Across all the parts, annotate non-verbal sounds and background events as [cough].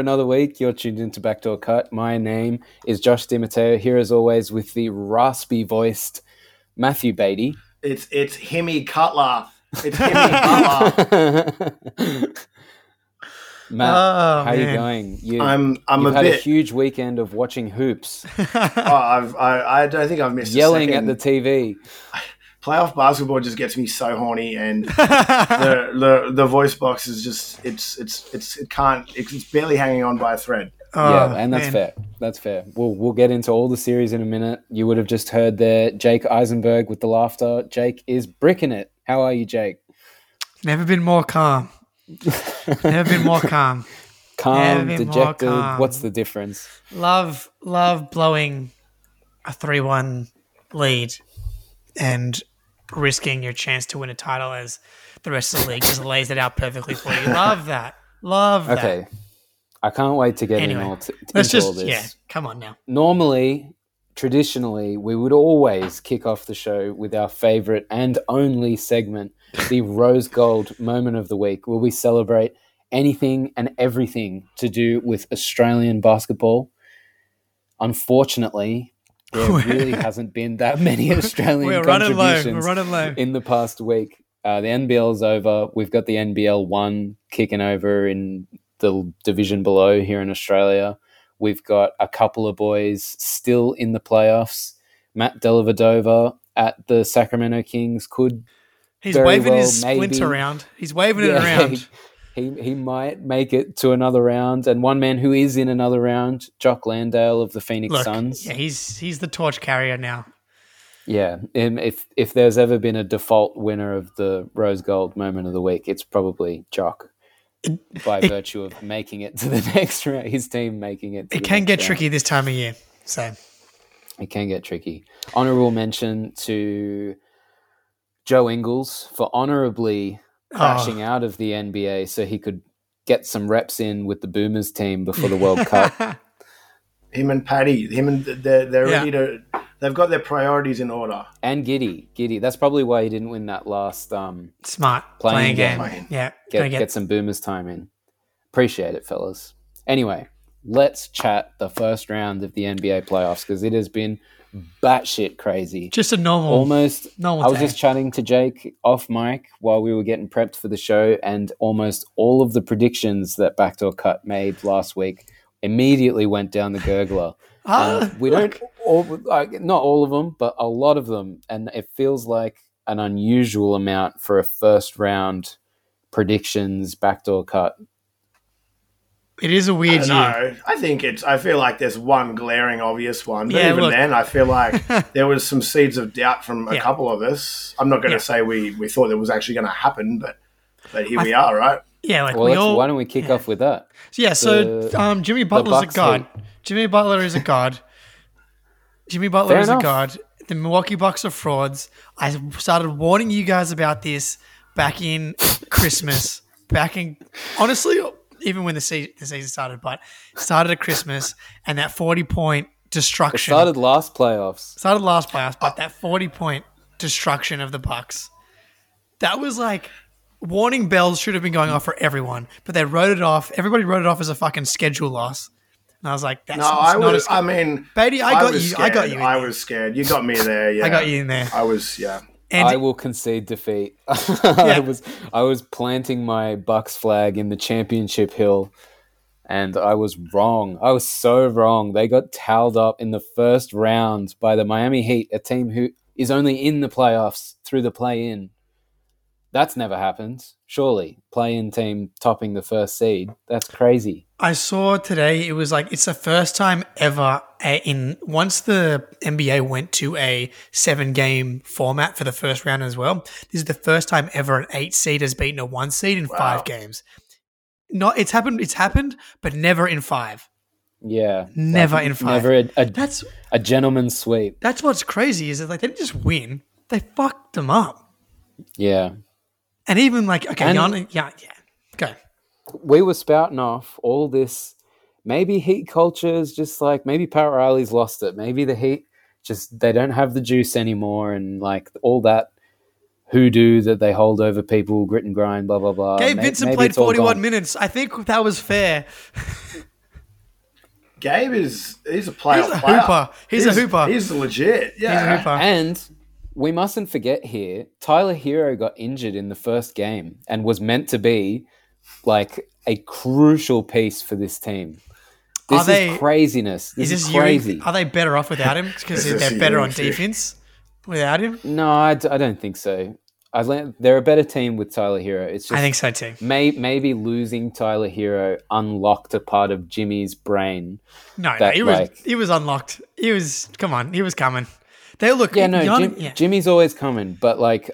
another week. You're tuned into Backdoor Cut. My name is Josh DiMatteo, here as always with the raspy voiced Matthew Batey. It's it's Hemi Cutler. It's Hemi Cutler. [laughs] Matt, Oh, how you man. going? You, I'm I'm you've a had a huge weekend of watching hoops, [laughs] oh, I've, I I don't think I've missed. yelling at the TV. [laughs] playoff basketball. Just gets me so horny, and [laughs] the, the the voice box is just it's it's it's it can't it's barely hanging on by a thread. Oh, yeah, Oh, and that's man. fair. That's fair. We'll we'll get into all the series in a minute. You would have just heard there Jake Eisenberg with the laughter. Jake is bricking it. How are you, Jake? Never been more calm. Never been more calm. [laughs] Calm, dejected. calm. What's the difference? Love, love blowing a three-one lead and risking your chance to win a title as the rest of the league just lays it out perfectly for you. Love that. Love that. Okay. I can't wait to get Anyway, in all t- Let's just this. yeah. Come on now. Normally, traditionally, we would always kick off the show with our favorite and only segment, the [laughs] Rose Gold Moment of the Week, where we celebrate anything and everything to do with Australian basketball. Unfortunately, there [laughs] really hasn't been that many [laughs] Australian We're contributions low. in the past week. Uh, the NBL's over. We've got the NBL one kicking over in the division below here in Australia. We've got a couple of boys still in the playoffs. Matt Dellavedova at the Sacramento Kings could He's waving well, his splint around. He's waving it [laughs] around. He, he might make it to another round. And one man who is in another round, Jock Landale of the Phoenix Look, Suns. yeah, he's he's the torch carrier now. Yeah, um, if if there's ever been a default winner of the Rose Gold Moment of the Week, it's probably Jock, by virtue of making it to the [laughs] next round. His team making it. To It the can get round. tricky this time of year. So It can get tricky. Honorable mention to Joe Ingles for honorably Oh. crashing out of the NBA so he could get some reps in with the Boomers team before the World Cup. [laughs] Him and Patty, him and they're they're Yeah. ready to. They've got their priorities in order. and Giddy, Giddy. That's probably why he didn't win that last um, smart Playing playing, game. game. Yeah, get, get get, some boomers time in. Appreciate it, fellas. Anyway, let's chat the first round of the NBA playoffs because it has been batshit crazy. just a normal. Almost, normal I was day. just chatting to Jake off mic while we were getting prepped for the show, and almost all of the predictions that Backdoor Cut made last week immediately went down the gurgler. [laughs] Ah, And we don't all like not all of them, but a lot of them, and it feels like an unusual amount for a first round predictions backdoor cut. It is a I weird don't year. know. I think it's. I feel like there's one glaring obvious one, but Yeah, even look. then, I feel like [laughs] there was some seeds of doubt from a Yeah. couple of us. I'm not going to Yeah. say we we thought it was actually going to happen, but but here I- we are, right? Yeah, like Well, we all. why don't we kick yeah. off with that? yeah, so the- um, Jimmy Butler's a god. hate- Jimmy Butler is a god. Jimmy Butler Fair is enough. a god. The Milwaukee Bucks are frauds. I started warning you guys about this back in Christmas. Back in honestly, even when the season, the season started, but started at Christmas and that forty point It destruction started last playoffs. started last playoffs, but that 40 point destruction of the Bucks, that was like warning bells should have been going off for everyone, but they wrote it off. Everybody wrote it off as a fucking schedule loss. And I was like, that's No, it's I not was. a, I mean, Batey, I got was you. I got you I was scared. You got me there. Yeah, [laughs] I got you in there. I was. Yeah. And I will concede defeat. [laughs] I was I was planting my Bucks flag in the championship hill, and I was wrong. I was so wrong. They got towed up in the first round by the Miami Heat, a team who is only in the playoffs through the play-in. That's never happened. Surely, play-in team topping the first seed. That's crazy. I saw today it was like it's the first time ever uh, in once the NBA went to a seven game format for the first round as well. This is the first time ever an eight seed has beaten a one seed in Wow. five games. Not it's happened. It's happened, but never in five. Yeah, Never in five. Never a, a, That's a gentleman's sweep. that's what's crazy is that like they didn't just win; they fucked them up. Yeah, And even like okay, And- Gian- yeah, yeah, go. We were spouting off all this. Maybe Heat culture is just like maybe Pat Riley's lost it. Maybe the Heat just they don't have the juice anymore, and like all that hoodoo that they hold over people, grit and grind, blah blah blah. Gabe Vincent maybe played 41 gone. minutes. I think that was fair. Gabe is he's a player. He's a hooper. He's a hooper. He's legit. Yeah. He's a hooper. And we mustn't forget here, Tyler Herro got injured in the first game and was meant to be like a crucial piece for this team. This Are is they- craziness. This Is is, this crazy. Ewing? Are they better off without him because they're better on defense without him? No, I, d- I don't think so. I le- they're a better team with Tyler Herro. It's just I think so too. may- maybe losing Tyler Herro unlocked a part of Jimmy's brain. No, no, that, he was like- he was unlocked. He was come on, he was coming. They look. Yeah, no, Jim, yeah. Jimmy's always coming, but like,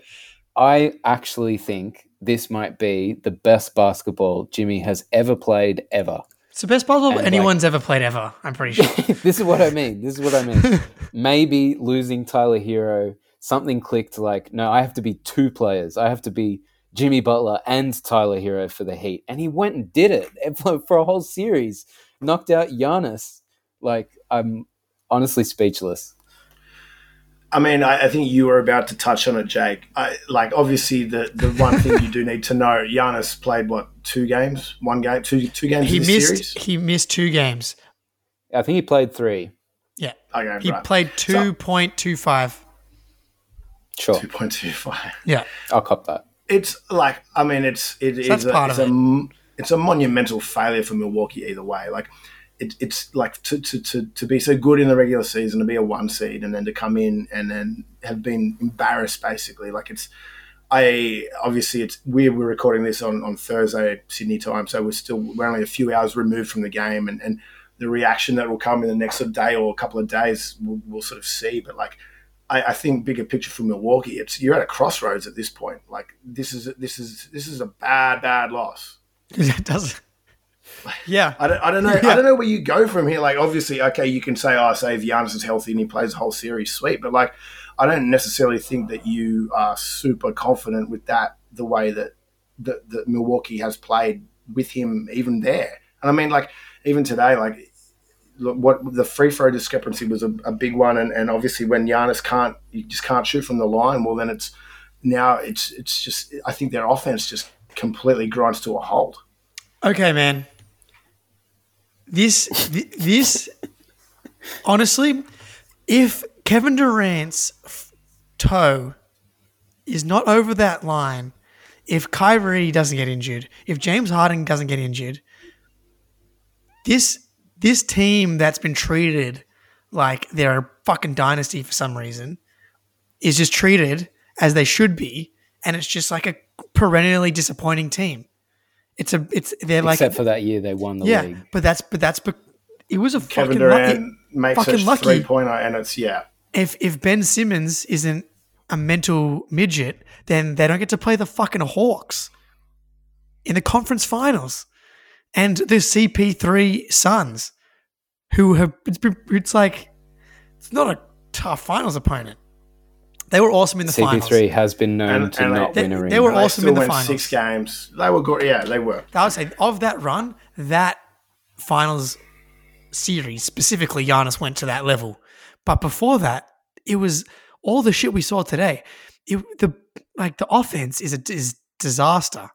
I actually think this might be the best basketball Jimmy has ever played ever. It's the best basketball And, anyone's ever played ever. I'm pretty sure. [laughs] this is what I mean. This is what I mean. [laughs] Maybe losing Tyler Herro, something clicked like, no, I have to be two players. I have to be Jimmy Butler and Tyler Herro for the Heat. And he went and did it [laughs] for, for a whole series, knocked out Giannis. Like, I'm honestly speechless. I mean, I, I think you were about to touch on it, Jake. I, like, obviously, the, the one thing you do need to know: Giannis played what two games, one game, two two games he in missed. series. He missed two games. I think he played three. Yeah, Okay, he right. played two point two five. Sure. two point two five. Yeah, I'll cop that. It's like, I mean, it's it is that's a, part it's of a m- it's a monumental failure for Milwaukee either way. Like, it, it's like to, to, to, to be so good in the regular season, to be a one seed, and then to come in and then have been embarrassed basically. Like it's, I obviously it's we were recording this on, on Thursday Sydney time, so we're still we're only a few hours removed from the game, and, and the reaction that will come in the next sort of day or a couple of days we'll, we'll sort of see. But like, I, I think bigger picture for Milwaukee, it's you're at a crossroads at this point. Like this is this is this is a bad bad loss. [laughs] it doesn't. [laughs] Yeah, I don't, I don't know. Yeah. I don't know where you go from here. Like, obviously, okay, you can say, "Oh, say if Giannis is healthy and he plays the whole series, sweet." But like, I don't necessarily think that you are super confident with that. The way that that, that Milwaukee has played with him, even there, and I mean, like, even today, like, look, what the free throw discrepancy was a, a big one, and, and obviously when Giannis can't, you just can't shoot from the line. Well, then it's now it's it's just I think their offense just completely grinds to a halt. Okay, man. This, thi- this, honestly, if Kevin Durant's toe is not over that line, if Kyrie doesn't get injured, if James Harden doesn't get injured, this this team that's been treated like they're a fucking dynasty for some reason is just treated as they should be, and it's just like a perennially disappointing team. It's a it's they're like Except for that year they won the yeah, league. but that's but that's bec- it was a Kevin fucking Durant lucky. makes fucking a lucky. three pointer, and it's yeah. If if Ben Simmons isn't a mental midget, then they don't get to play the fucking Hawks in the conference finals, and the CP3 Suns, who have it's been it's like it's not a tough finals opponent. They were awesome in the finals. CP3 has been known And- to and not they- win a ring. they were They awesome still in the went finals. six games. They were good. Yeah, they were. I would say of that run, that finals series specifically, Giannis went to that level. But before that, it was all the shit we saw today. It, the like the offense is a is disaster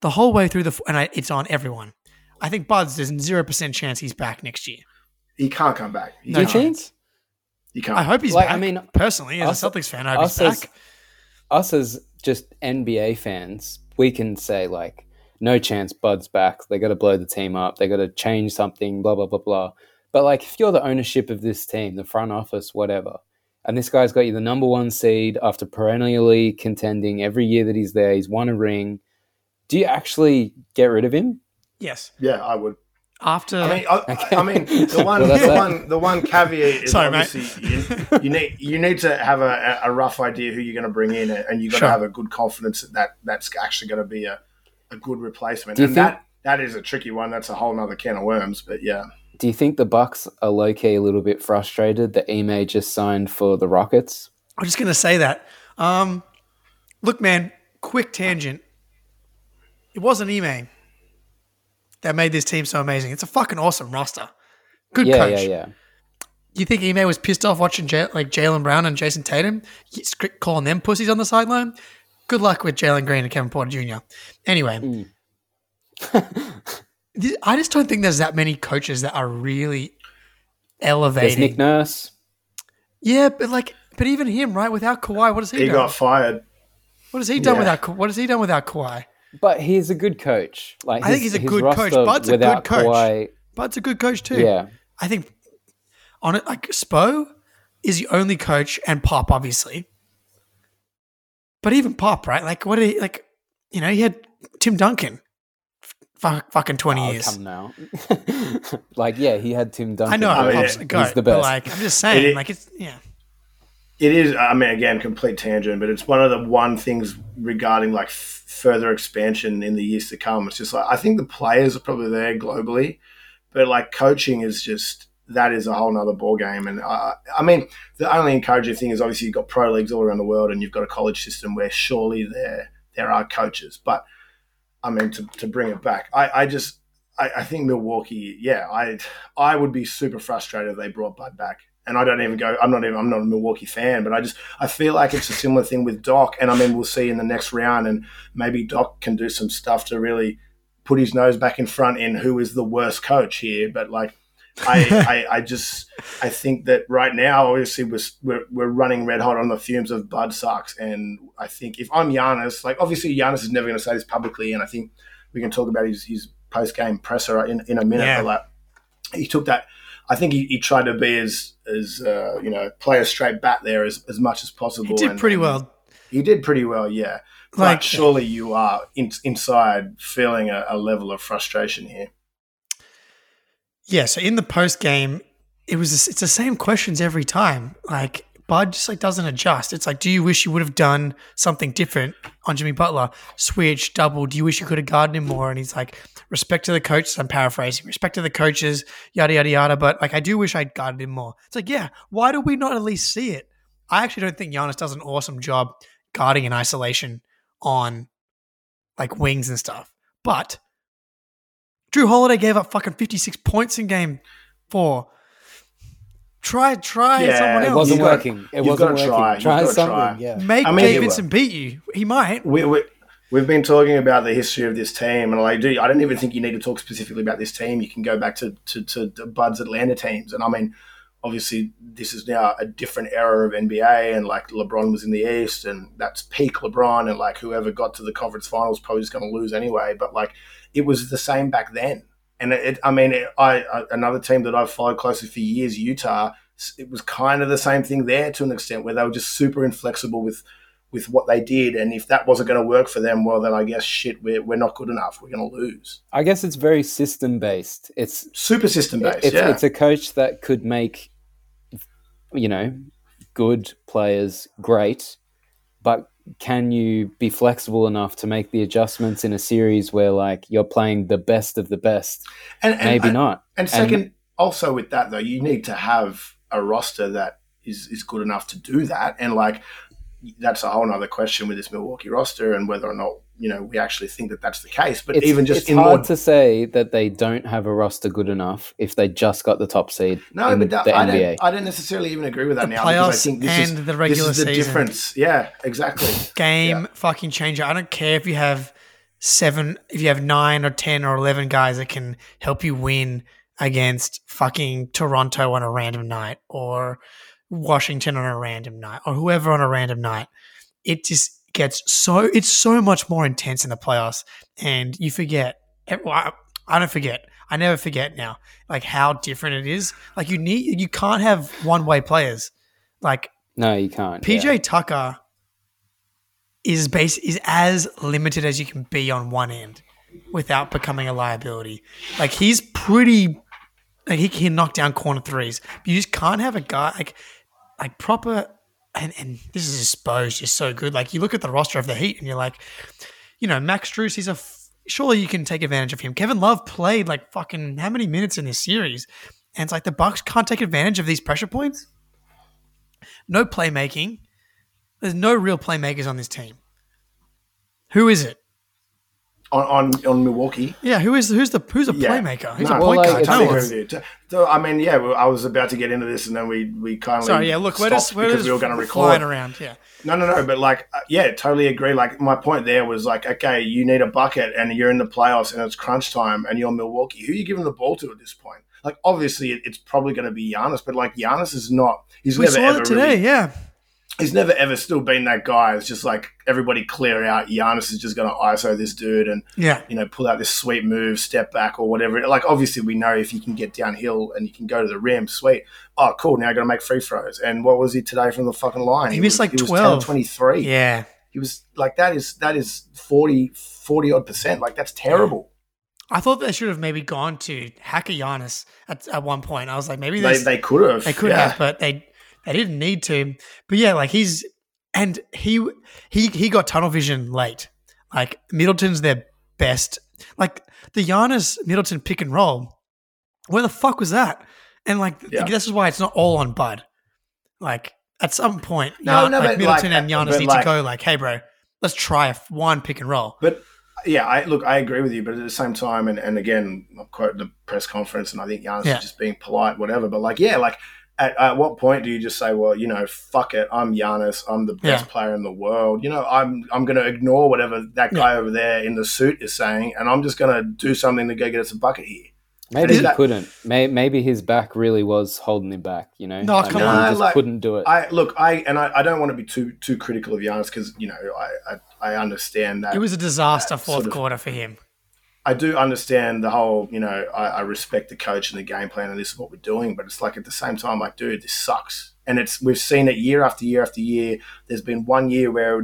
the whole way through the and I, it's on everyone. I think Buds there's zero percent chance he's back next year. He can't come back. He No Do you can't. think? He can't. I hope he's Like, back. I mean, personally, as us- a Celtics fan, I hope he's us as, back. us as just NBA fans, we can say like, no chance Bud's back. They got to blow the team up. They got to change something. Blah blah blah blah. But like, if you're the ownership of this team, the front office, whatever, and this guy's got you the number one seed after perennially contending every year that he's there, he's won a ring. Do you actually get rid of him? Yes. yeah, I would. After I mean, I, [laughs] Okay. I mean, the [laughs] one, Well, the that. one, the one caveat is Sorry, obviously you, you need you need to have a, a rough idea who you're going to bring in, and you've got to Sure. have a good confidence that, that that's actually going to be a, a good replacement. Do you And think- that that is a tricky one. That's a whole nother can of worms. But yeah, Do you think the Bucks are low key a little bit frustrated that Ime just signed for the Rockets? I'm just gonna say that. Um, look, man, quick tangent. It wasn't Ime that made this team so amazing. It's a fucking awesome roster. Good yeah, coach. yeah, yeah. You think Ime was pissed off watching J- like Jaylen Brown and Jayson Tatum calling them pussies on the sideline? Good luck with Jalen Green and Kevin Porter Jr. Anyway, mm. [laughs] I just don't think there's that many coaches that are really elevating. There's Nick Nurse. Yeah, but like, but even him, right? Without Kawhi, what has he, he done? Got fired. What has he done yeah. without? What has he done without Kawhi? But he's a good coach. Like his, I think he's a good coach. Bud's a good coach. Kawhi, Bud's a good coach too. Yeah, I think on it, like Spo is the only coach, and Pop obviously. But even Pop, right? Like, what did he like? You know, he had Tim Duncan. Fuck, fucking twenty oh, years. Come now, [laughs] like yeah, he had Tim Duncan. I know, I mean, Pop's a goat, he's the best. like, I'm just saying, it, like it's yeah. It is. I mean, again, complete tangent, but it's one of the one things regarding like f- further expansion in the years to come. It's just like I think the players are probably there globally, but like coaching is just that is a whole nother ball game. And uh, I mean, the only encouraging thing is obviously you've got pro leagues all around the world, and you've got a college system where surely there there are coaches. But I mean, to, to bring it back, I, I just I, I, think Milwaukee, yeah, I I would be super frustrated if they brought Bud back. And I don't even go. I'm not even. I'm not a Milwaukee fan, but I just I feel like it's a similar thing with Doc. And I mean, we'll see in the next round, and maybe Doc can do some stuff to really put his nose back in front in who is the worst coach here. But like, I, [laughs] I, I just I think that right now, obviously, we're, we're, we're running red hot on the fumes of Bud sucks, and I think if I'm Giannis, like obviously Giannis is never going to say this publicly, and I think we can talk about his, his post game presser in, in a minute. Yeah. But like, he took that I think he, he tried to be as as uh, you know play a straight bat there as, as much as possible. He did and, pretty well. He did pretty well, yeah. Like, but surely you are in, inside feeling a, a level of frustration here. Yeah. So in the post game, it was it's the same questions every time. Like Bud just like doesn't adjust. It's like, do you wish you would have done something different on Jimmy Butler? Switch, double. Do you wish you could have guarded him more? And he's like, respect to the coaches. I'm paraphrasing. Respect to the coaches. Yada yada yada. But like, I do wish I'd guarded him more. It's like, yeah. Why do we not at least see it? I actually don't think Giannis does an awesome job guarding in isolation on like wings and stuff. But Jrue Holiday gave up fucking 56 points in game four. Try, try yeah, someone else. It wasn't working. It wasn't working. Try, try something. Try. Yeah. Make I mean, Gabe Vincent beat you. He might. We, we, we've been talking about the history of this team, and I do. I don't even think you need to talk specifically about this team. You can go back to to, to, Bud's Atlanta teams, and I mean, obviously, this is now a different era of NBA, and like LeBron was in the East, and that's peak LeBron, and like whoever got to the conference finals probably is going to lose anyway. But like, it was the same back then and it, I mean, it, I, I, another team that I've followed closely for years, Utah. It was kind of the same thing there to an extent, where they were just super inflexible with with what they did, and if that wasn't going to work for them, well, then I guess shit, we're, we're not good enough. We're going to lose. I guess it's very system based. It's super system based. It's, yeah. it's a coach that could make, you know, good players great, but can you be flexible enough to make the adjustments in a series where like you're playing the best of the best? And, and maybe and, not. And second, and, also with that though, you need to have a roster that is is good enough to do that. And like that's a whole other question with this Milwaukee roster and whether or not you know we actually think that that's the case. But it's, even just it's hard more... to say that they don't have a roster good enough if they just got the top seed. No, in but that, the I NBA. Don't, I don't necessarily even agree with that the now because I think this and is the regular this is the season. difference. Yeah, exactly. Game yeah. fucking changer. I don't care if you have seven, if you have nine or ten or eleven guys that can help you win against fucking Toronto on a random night or Washington on a random night or whoever on a random night. It just gets so it's so much more intense in the playoffs, and you forget. Eh, I don't forget. I never forget now, like how different it is. Like you need, you can't have one way players. Like no, you can't. PJ yeah. Tucker is base is as limited as you can be on one end without becoming a liability. Like he's pretty, like he can knock down corner threes. But you just can't have a guy like like proper and, and this is exposed just so good. Like you look at the roster of the Heat and you're like, you know, Max Strus, he's a f- surely you can take advantage of him. Kevin Love played like fucking how many minutes in this series, and it's like the Bucks can't take advantage of these pressure points. No playmaking. There's no real playmakers on this team. Who is it? On on, on Milwaukee. Yeah, who is who's the who's a Yeah. playmaker? Who's No, a well, point like, guard? it's- No Totally agree with you. So, I mean, yeah, well, I was about to get into this, and then we we kindly Sorry, yeah. Look, we're just we're because we were going to flying record. around. Yeah, No, no, no. But like, uh, yeah, totally agree. Like, my point there was like, okay, you need a bucket, and you're in the playoffs, and it's crunch time, and you're Milwaukee. Who are you giving the ball to at this point? Like, obviously, it, it's probably going to be Giannis, but like, Giannis is not. He's we never saw ever it today. really- Yeah, he's never ever still been that guy. It's just like everybody clear out. Giannis is just going to ISO this dude and yeah. you know pull out this sweet move, step back or whatever. Like obviously we know if you can get downhill and you can go to the rim, sweet. Oh, cool. Now I got to make free throws. And what was he today from the fucking line? He missed, was, like, he was 12. 23. Yeah. He was like that is that is 40 40 odd percent. Like that's terrible. I thought they should have maybe gone to Hacker Giannis at, at one point. I was like, maybe They they, they could have. they could yeah. have, but they they didn't need to. But yeah, like he's and he he he got tunnel vision late. Like Middleton's their best. Like the Giannis Middleton pick and roll. Where the fuck was that? And like Yeah. this is why it's not all on Bud. Like at some point, No, Gian- no, like but, Middleton like, and Giannis need like- to go. Like, hey, bro, let's try a one pick and roll. But yeah, I look, I agree with you, but at the same time, and, and again, I'm quoting the press conference, and I think Giannis Yeah. is just being polite, whatever. But like, yeah, like at, at what point do you just say, well, you know, fuck it, I'm Giannis, I'm the best Yeah. player in the world. You know, I'm I'm going to ignore whatever that guy over there in the suit is saying, and I'm just going to do something to go get us a bucket here. Maybe he that- couldn't. May, maybe his back really was holding him back. You know, No, Like, come maybe on. he just Like, couldn't do it. I look, I and I, I don't want to be too too critical of Giannis because you know I, I I understand that It was a disaster fourth sort of- quarter for him. I do understand the whole, you know, I, I respect the coach and the game plan and this is what we're doing, but it's like at the same time, like, dude, this sucks. And it's we've seen it year after year after year. There's been one year where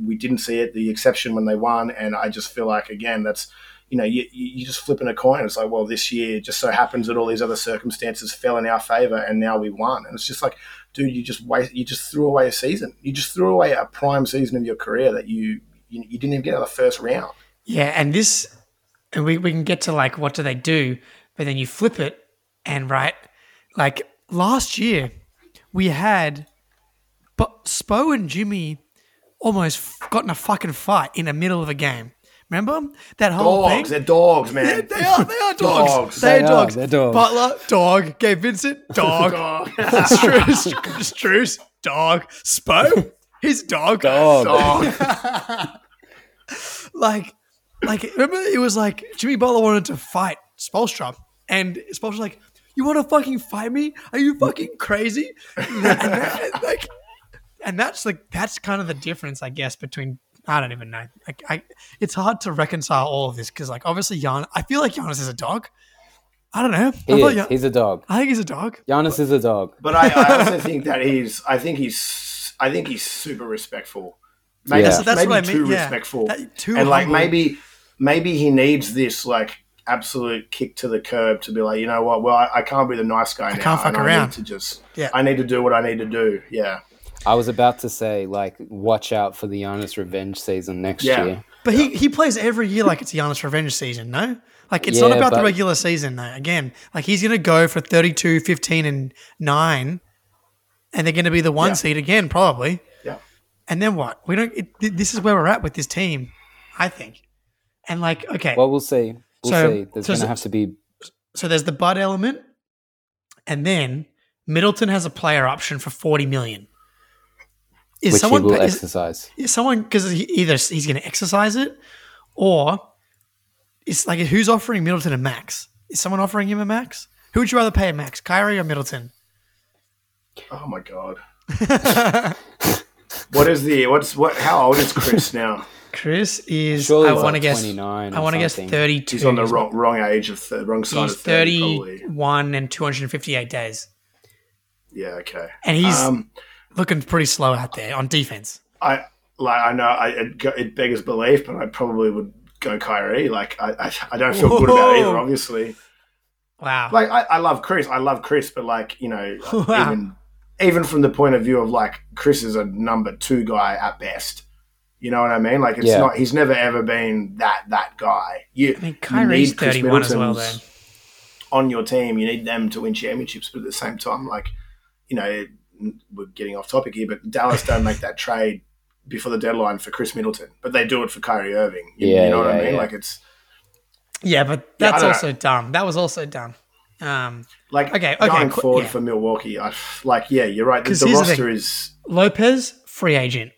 we didn't see it, the exception when they won, and I just feel like again, that's you know, you, you you just flipping a coin. It's like, well, this year just so happens that all these other circumstances fell in our favor, and now we won. And it's just like, dude, you just waste, you just threw away a season. You just threw away a prime season of your career that you you, you didn't even get out of the first round. Yeah, and this, and we, we can get to like what do they do, but then you flip it, and right, like last year, we had, but Spo and Jimmy almost f- got in a fucking fight in the middle of a game. Remember that whole Dogs, thing? they're dogs, man. Yeah, they are. They are [laughs] dogs. Dogs. They, They are are, dogs. they're dogs. Butler, dog. Gabe Vincent, dog. Dog. [laughs] [laughs] Strus, Strus, dog. Spo, his dog. Dog. Dog. like, like remember it was like Jimmy Butler wanted to fight Spoelstra, and Spoelstra was like, "You want to fucking fight me? Are you fucking crazy?" and, that- like, and that's like that's kind of the difference, I guess, between I don't even know. Like, I it's hard to reconcile all of this because, like, obviously, Jan, I feel like Giannis is a dog. I don't know. He is. Gian- He's a dog. I think he's a dog. Giannis is a dog. But I, I also think that he's. I think he's. I think he's super respectful. Maybe, Yeah. That's, that's maybe what I mean. too yeah. respectful, That- too and like maybe, maybe he needs this like absolute kick to the curb to be like, you know what? Well, I, I can't be the nice guy now. can't fuck and I around. need to just. Yeah. I need to do what I need to do. Yeah. I was about to say, like, watch out for the Giannis revenge season next Yeah. year. But he, he plays every year like it's Giannis revenge season, no? Like it's Yeah, not about the regular season though. Again, like he's going to go for 32, 15 and 9 and they're going to be the one Yeah. seed again probably. Yeah. And then what? We don't it, this is where we're at with this team, I think. And like okay, Well, we'll see. We'll So- see. There's so- going to have to be. so there's the Bud element and then Middleton has a player option for 40 million. Is Which he someone will pa- is, exercise. is someone because he, either he's going to exercise it or it's like who's offering Middleton a max? Is someone offering him a max? Who would you rather pay a max, Kyrie or Middleton? Oh my god. [laughs] what is the what's what? How old is Khris now? [laughs] Khris is Surely I it's want to like guess 29 I want to guess 32. He's on the wrong, wrong age of the wrong side He's of 30, probably. 31 and 258 days. Yeah, okay. And he's Um, looking pretty slow out there on defense. I like. I know. I, it, it beggars belief, but I probably would go Kyrie. Like, I, I, I don't feel good about either. Obviously, Wow. like I, I love Khris. I love Khris, but like you know, [laughs] Wow. even even from the point of view of like Khris is a number two guy at best. You know what I mean? Like it's Yeah. not. He's never ever been that that guy. You, I mean you Kyrie's need Khris 31 as well Middleton's on your team. You need them to win championships, but at the same time, like you know, we're getting off topic here, but Dallas don't make that trade before the deadline for Khris Middleton, but they do it for Kyrie Irving. You, Yeah, you know what yeah, I mean? yeah. Like it's Yeah, but that's don't also dumb. That was also dumb. Um, like Okay, okay, going qu- forward yeah. for Milwaukee. I, like yeah, you're right. The the roster thing. is Lopez, free agent.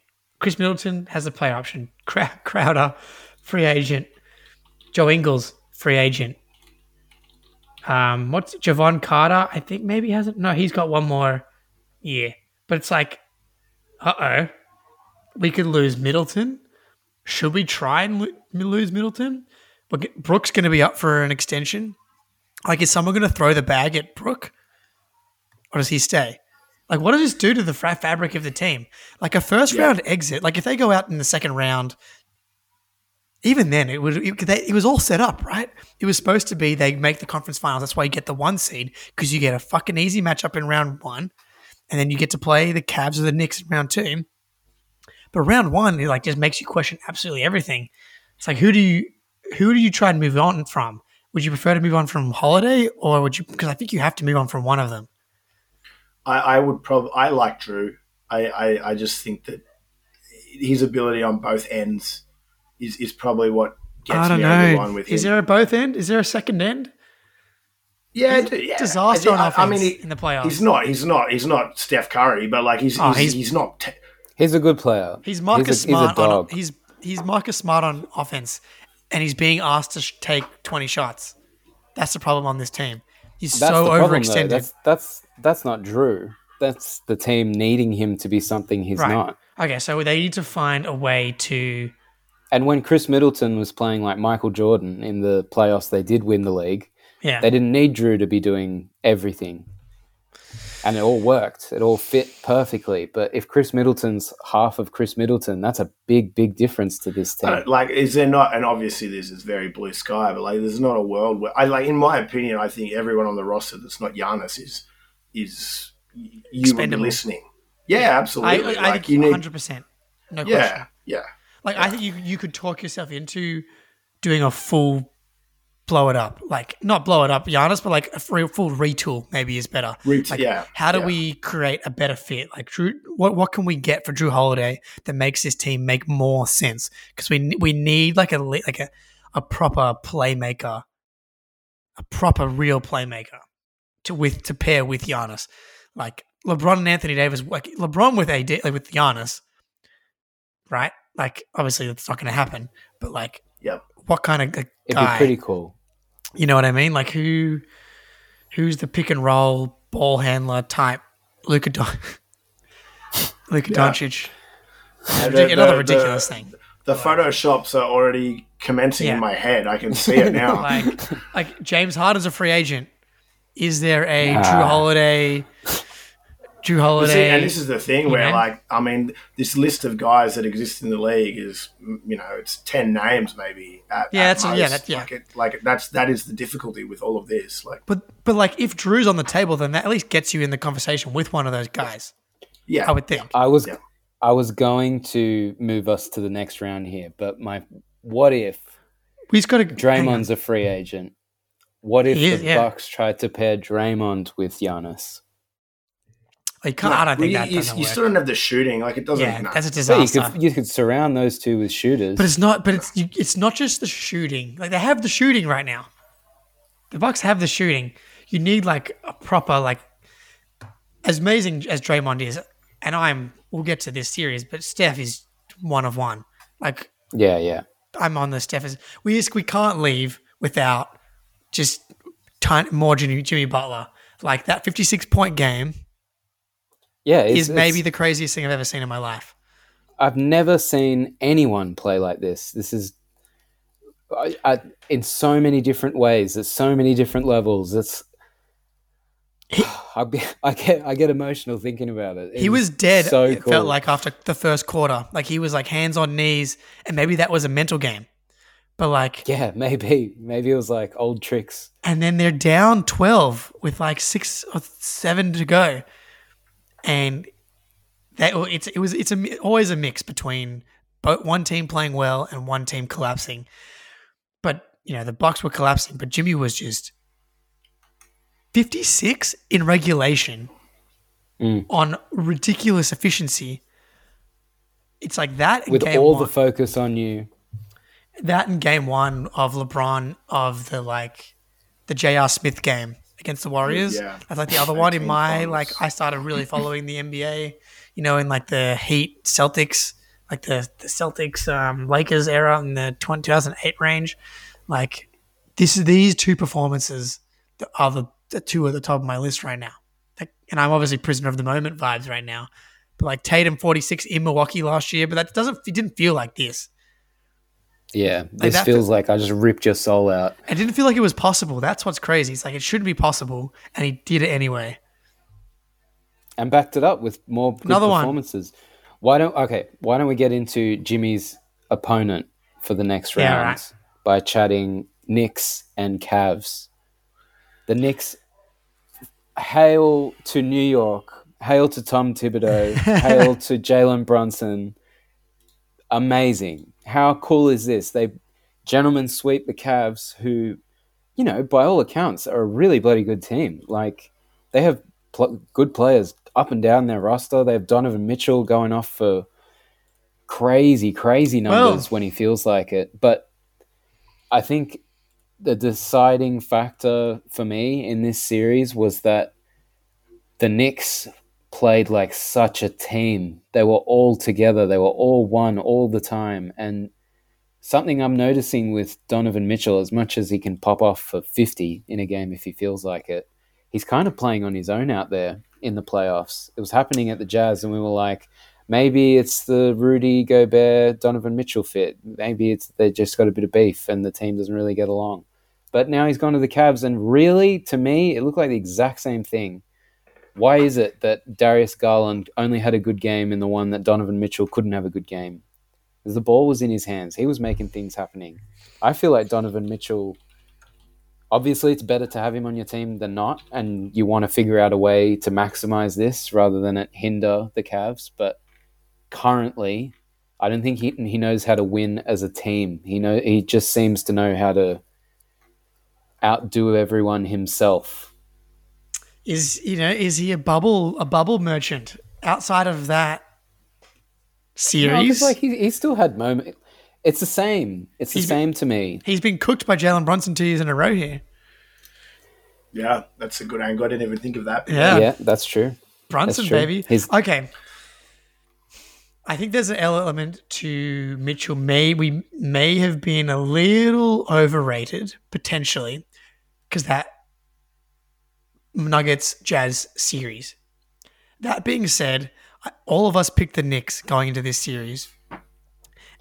Khris Middleton has a play option. [laughs] Crowder, free agent. Joe Ingles, free agent. Um, what's Jevon Carter? I think maybe hasn't. No, he's got one more year. But it's like, uh oh, we could lose Middleton. Should we try and lo- lose Middleton? But Brooks going to be up for an extension. Like, is someone going to throw the bag at Brook, or does he stay? Like, what does this do to the fra- fabric of the team? Like a first Yeah. round exit. Like if they go out in the second round, even then it would it, they, it was all set up, right? It was supposed to be they make the conference finals. That's why you get the one seed because you get a fucking easy matchup in round one, and then you get to play the Cavs or the Knicks in round two. But round one, it like just makes you question absolutely everything. It's like who do you who do you try and move on from? Would you prefer to move on from Holiday or would you? Because I think you have to move on from one of them. I, I would probably I like Jrue. I, I, I just think that his ability on both ends is, is probably what gets I don't me over the line know. with Is him. there a both end? Is there a second end? yeah, he's a d- yeah. disaster on I, I mean, he, in the playoffs. he's not. He's not. He's not Steph Curry, but like he's Oh, he's, he's- he's, not. Te- He's a good player. He's Marcus he's a, Smart. He's a on, he's he's Marcus Smart on offense, and he's being asked to sh- take twenty shots. That's the problem on this team. He's that's so the problem, overextended. That's that's that's not Jrue. That's the team needing him to be something he's right. not. Okay, so they need to find a way to. And when Khris Middleton was playing like Michael Jordan in the playoffs, they did win the league. Yeah, They didn't need Jrue to be doing everything. And it all worked. It all fit perfectly. But if Khris Middleton's half of Khris Middleton, that's a big, big difference to this team. like, is there not? And obviously, this is very blue sky, but like, there's not a world where I like. In my opinion, I think everyone on the roster that's not Giannis is is you Expendable. listening. Yeah, absolutely. I like think you need. hundred percent. No question. Yeah, yeah. Like I think you you could talk yourself into doing a full blow it up, like not blow it up, Giannis, but like a free, full retool maybe is better. Like, yeah, How do yeah. we create a better fit? Like Jrue, what what can we get for Jrue Holiday that makes this team make more sense? Because we we need like a like a, a proper playmaker, a proper real playmaker to with to pair with Giannis. Like LeBron and Anthony Davis, like LeBron with AD like with Giannis, right? Like obviously that's not going to happen, but like Yep. what kind of It'd guy? be pretty cool. You know what I mean? Like who who's the pick and roll ball handler type? Luka Don [laughs] Luka Yeah. Doncic. And the- Another the- ridiculous the- thing. The photoshops are already commencing Yeah. in my head. I can see it [laughs] now. Like like James Harden's a free agent. Is there a Nah. Jrue Holiday Jrue Holiday? see, and this is the thing where, know? like, I mean, this list of guys that exist in the league is, you know, it's ten names maybe. At, Yeah, at that's- yeah, most. that- yeah. Like, it, like that's that is the difficulty with all of this. Like, but but like if Jrue's on the table, then that at least gets you in the conversation with one of those guys. yeah, I would think. I was Yeah. I was going to move us to the next round here, but my what if We just got to Draymond's a free agent? What if is, the yeah. Bucks tried to pair Draymond with Giannis? Like, I don't think you, that you, you still don't have the shooting. Like, it doesn't. yeah, no. that's a So you disaster. could you could surround those two with shooters. But it's not. But it's you- it's not just the shooting. Like they have the shooting right now. The Bucks have the shooting. You need like a proper like as amazing as Draymond is, and I'm. We'll get to this series, but Steph is one of one. Like yeah, yeah. I'm on the Steph is. We just we can't leave without just tiny, more Jimmy, Jimmy Butler. Like that 56 point game Yeah, it's, is maybe the craziest thing I've ever seen in my life. I've never seen anyone play like this. This is I, I, in so many different ways. At so many different levels. It's [sighs] I, be- I get I get emotional thinking about it. He was dead. So it cool. felt like after the first quarter, like he was like hands on knees, and maybe that was a mental game. But like, yeah, maybe maybe it was like old tricks. and then they're down twelve with like six or seven to go, and that it's it was it's a, always a mix between both one team playing well and one team collapsing. But you know the Bucks were collapsing, but Jimmy was just fifty six in regulation Mm. on ridiculous efficiency. it's like that with all one, the focus on you. That in game one of LeBron of the like the J.R. Smith game against the Warriors. Yeah. That's like the other one in my finals. like I started really following the NBA, you know, in like the Heat Celtics, like the, the Celtics um, Lakers era in the 20, 2008 range. Like this is these two performances are the, the two at the top of my list right now. Like, and I'm obviously prisoner of the moment vibes right now. But like Tatum 46 in Milwaukee last year, but that doesn't it didn't feel like this. Yeah, this feels like I just ripped your soul out. It didn't feel like it was possible. That's what's crazy. It's like it shouldn't be possible, and he did it anyway. and backed it up with more good Another one. performances. Why don't okay? Why don't we get into Jimmy's opponent for the next Yeah, round right. by chatting Knicks and Cavs? The Knicks hail to New York, hail to Tom Thibodeau, [laughs] hail to Jalen Brunson. Amazing! How cool is this? They gentlemen sweep the Cavs, who, you know, by all accounts, are a really bloody good team. Like they have pl- good players up and down their roster. They have Donovan Mitchell going off for crazy, crazy numbers Well- when he feels like it. But I think the deciding factor for me in this series was that the Knicks played like such a team. They were all together. They were all one all the time. And something I'm noticing with Donovan Mitchell, as much as he can pop off for 50 in a game if he feels like it, he's kind of playing on his own out there in the playoffs. It was happening at the Jazz, and we were like, maybe it's the Rudy Gobert Donovan Mitchell fit. Maybe it's they just got a bit of beef and the team doesn't really get along. But now he's gone to the Cavs, and really, to me, it looked like the exact same thing. Why is it that Darius Garland only had a good game in the one that Donovan Mitchell couldn't have a good game? Because the ball was in his hands. He was making things happening. I feel like Donovan Mitchell obviously it's better to have him on your team than not and you want to figure out a way to maximize this rather than it hinder the Cavs but currently I don't think he he knows how to win as a team he know he just seems to know how to outdo everyone himself Is you know is he a bubble a bubble merchant outside of that No, 'cause, series? like he, he still had moment it's the same it's the He's- same to me He's been cooked by Jalen Brunson two years in a row here. Yeah, that's a good angle. I didn't even think of that. Yeah, yeah that's true Brunson, true. baby. His- okay. I think there's an element to Mitchell. May we may have been a little overrated potentially because that Nuggets Jazz series. That being said, all of us picked the Knicks going into this series,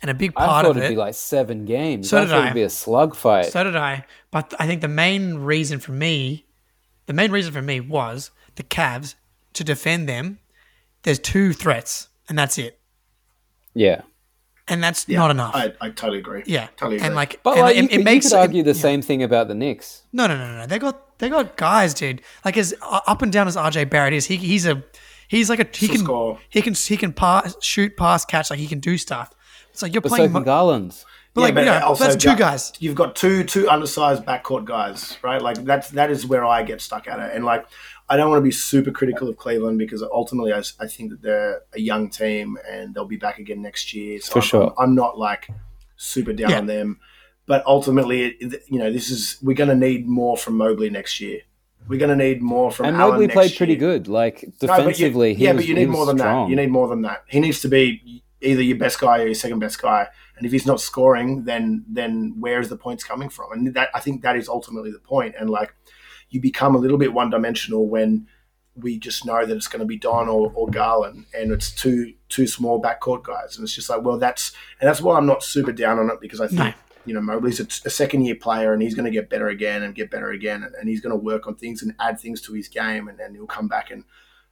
and a big part thought of it'd it. be like seven games So I did I. it'd be a slugfight So did I. But I think the main reason for me, the main reason for me was the Cavs to defend them. There's two threats, and that's it. yeah And that's Yeah, not enough. I, I totally agree. yeah, totally agree. and like, But and like, it, you, it could, you could argue the yeah. same thing about the Knicks. No, no, no, no, no. They got they got guys, dude. Like as uh, up and down as RJ Barrett is, he he's a he's like a he He'll can score. he can he can pass, shoot, pass, catch. Like he can do stuff. It's like you're But so playing. can mo- Garland. but like, but yeah, also that's two guys. You've got two two undersized backcourt guys, right? Like that's that is where I get stuck at it. And like I don't want to be super critical of Cleveland because ultimately I think that they're a young team and they'll be back again next year. So For I'm, sure. I'm, I'm not like super down Yeah. on them, but ultimately, it, it- you know, this is we're going to need more from Mobley next year. We're going to need more from And Allen Mobley next played pretty year. good. Like No, but you- defensively, yeah, was, but you need more than strong. that. You need more than that. He needs to be either your best guy or your second best guy. And if he's not scoring, then then where is the points coming from? And that I think that is ultimately the point. And like you become a little bit one dimensional when we just know that it's going to be Don or, or Garland, and it's two two small backcourt guys, and it's just like, well, that's and that's why I'm not super down on it because I think No. You know Mobley's a, a second year player, and he's going to get better again and get better again, and, and he's going to work on things and add things to his game, and then he'll come back and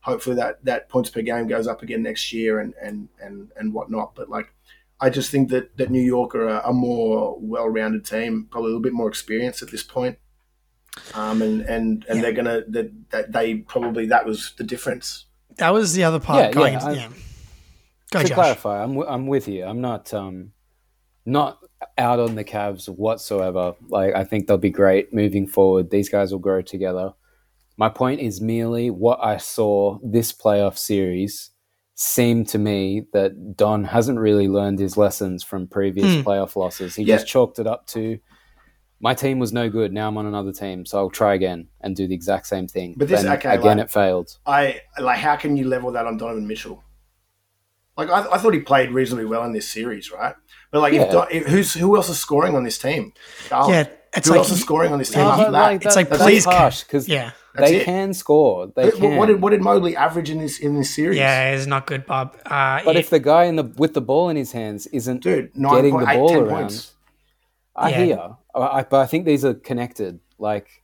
hopefully that that points per game goes up again next year and and and and whatnot. But like, I just think that that New York are a, a more well rounded team, probably a little bit more experienced at this point. Um, and and and Yeah. they're gonna that that they probably that was the difference. That was the other part Yeah, going yeah, into I- yeah. Go, to Josh. clarify, I'm w- I'm with you. I'm not um not out on the Cavs whatsoever. Like I think they'll be great moving forward. These guys will grow together. My point is merely what I saw this playoff series seemed to me that Don hasn't really learned his lessons from previous Hmm. playoff losses. He Yeah. just chalked it up to my team was no good. Now I'm on another team, so I'll try again and do the exact same thing. But this- And okay, again, like- it failed. I like. How can you level that on Donovan Mitchell? Like I, I thought he played reasonably well in this series, right? But like, Yeah. Don, if, who's who else is scoring on this team? Garland. Yeah, it's who like else is scoring on this team Yeah, after that? like, It's like, that's please, harsh because Yeah. They it. can score. They But can. what did what did Mobley average in this in this series? Yeah, it's not good, Bob. Uh, but it- if the guy in the with the ball in his hands isn't dude, nine getting point the ball 10 around, points. I Yeah. hear. I, I- but I think these are connected. Like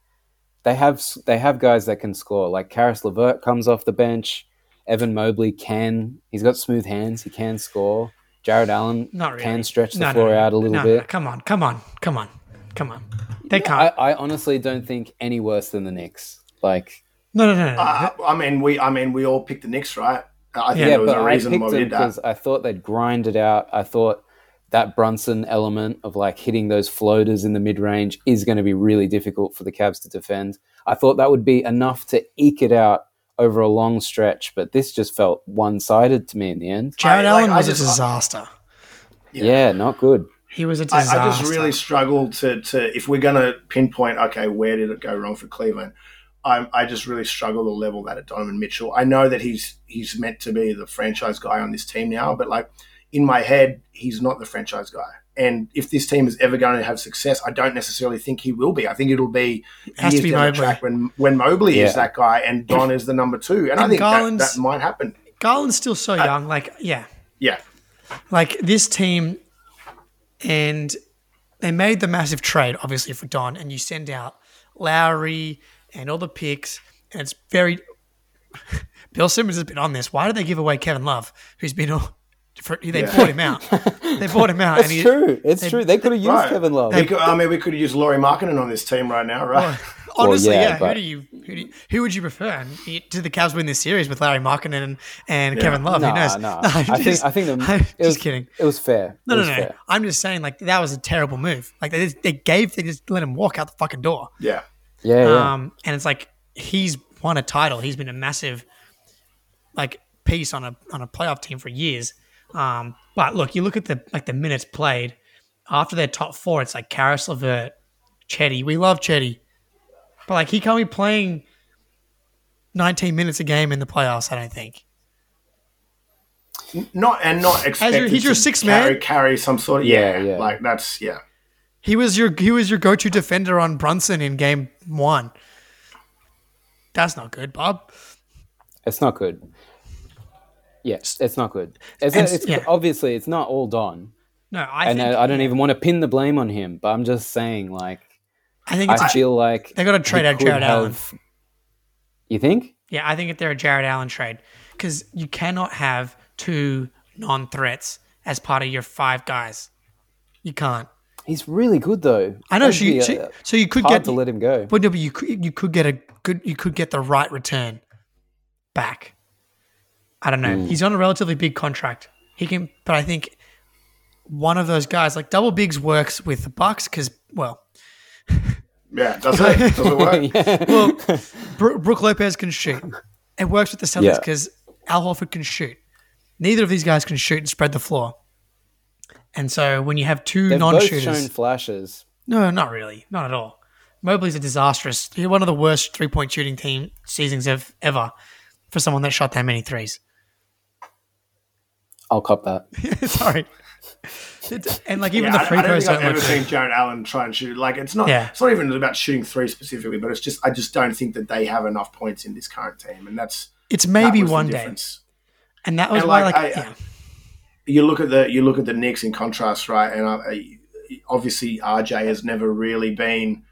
they have they have guys that can score. Like Caris LeVert comes off the bench. Evan Mobley can. He's got smooth hands. He can score. Jarrett Allen Not really. can stretch the No, no, floor no. out a little No, no, bit. no. Come on, come on, come on, come on. They I, can't. I honestly don't think any worse than the Knicks. Like no, no, no, no. Uh, I mean, we I mean we all picked the Knicks, right? I think Yeah, yeah, there was but a I reason picked why we them did that. because I thought they'd grind it out. I thought that Brunson element of like hitting those floaters in the mid range is going to be really difficult for the Cavs to defend. I thought that would be enough to eke it out over a long stretch, but this just felt one sided to me in the end. Jarrett I- Allen I was just- a disaster. Yeah. Yeah, not good. He was a disaster. I just really struggle to, to if we're going to pinpoint, okay, where did it go wrong for Cleveland? I, I just really struggle to level that at Donovan Mitchell. I know that he's he's meant to be the franchise guy on this team now, but like in my head, he's not the franchise guy. And if this team is ever going to have success, I don't necessarily think he will be. I think it'll be has to be the Mobley. track when when Mobley Yeah. is that guy and Don is the number two. And, I think that, Garland's- that might happen. Garland's still so uh, young. Like, yeah, Yeah, like this team, and they made the massive trade, obviously for Don, and you send out Lowry and all the picks, and it's very. [laughs] Bill Simmons has been on this. Why did they give away Kevin Love, who's been all? For, they Yeah. bought him out. [laughs] They bought him out, It's and he, true. It's they- true. They could have used Right. Kevin Love. We could, I mean, we could have used Lauri Markkanen on this team right now, right? Honestly, yeah, yeah. Who but- do you who, do you, who would you prefer? And Did the Cavs win this series with Larry Markkanen and, and Kevin Love? Nah, who knows? nah. [laughs] No, I I'm think just- I think the, [laughs] I'm it just was, kidding. It was fair. No, no, no. fair. I'm just saying, like that was a terrible move. Like they, just, they gave, they just let him walk out the fucking door. Yeah. Yeah, yeah. Um, and it's like he's won a title. He's been a massive, like piece on a on a playoff team for years. Um, but look, you look at the like the minutes played after their top four. It's like Caris LeVert, Chetty. We love Chetty, but like he can't be playing 19 minutes a game in the playoffs. I don't think. Not and not expected. he's your six sixth carry, man? Carry some sort of Yeah, yeah, yeah. Like that's yeah. He was your he was your go to defender on Brunson in game one. That's not good, Bob. It's not good. Yes, it's not good. It's, And- it's yeah. obviously it's not all Don, No, I and think I, I don't even want to pin the blame on him. But I'm just saying, like, I think it's I feel like they gotta trade out Jarrett Allen. have- You think? Yeah, I think if they're a Jarrett Allen trade, because you cannot have two non-threats as part of your five guys. You can't. He's really good though. I know. So you, so, uh, so you could get, to let him go. but no, but you could you could get a good you could get the right return back. I don't know. He's on a relatively big contract. He can, but I think one of those guys like double bigs works with the Bucks because well, [laughs] Yeah, does it? Does it work? [laughs] yeah. well, Bro- Brooke Lopez can shoot. It works with the Celtics Yeah. because Al Horford can shoot. Neither of these guys can shoot and spread the floor. And so when you have 2 They've non-shooters, shown flashes. no, not really, not at all. Mobley's a disastrous. He's one of the worst three-point shooting team seasons of ever for someone that shot that many threes. I'll cop that. [laughs] Sorry. It's- and like even Yeah, the I, free I don't throws think I've don't ever seen. Jarrett Allen try and shoot. Like it's not. Yeah. It's not even about shooting three specifically, but it's just I just don't think that they have enough points in this current team, and that's It's maybe was the one day, difference. and that was And, why like, like, I- yeah. you look at the you look at the Knicks in contrast, right? And uh, obviously RJ has never really been.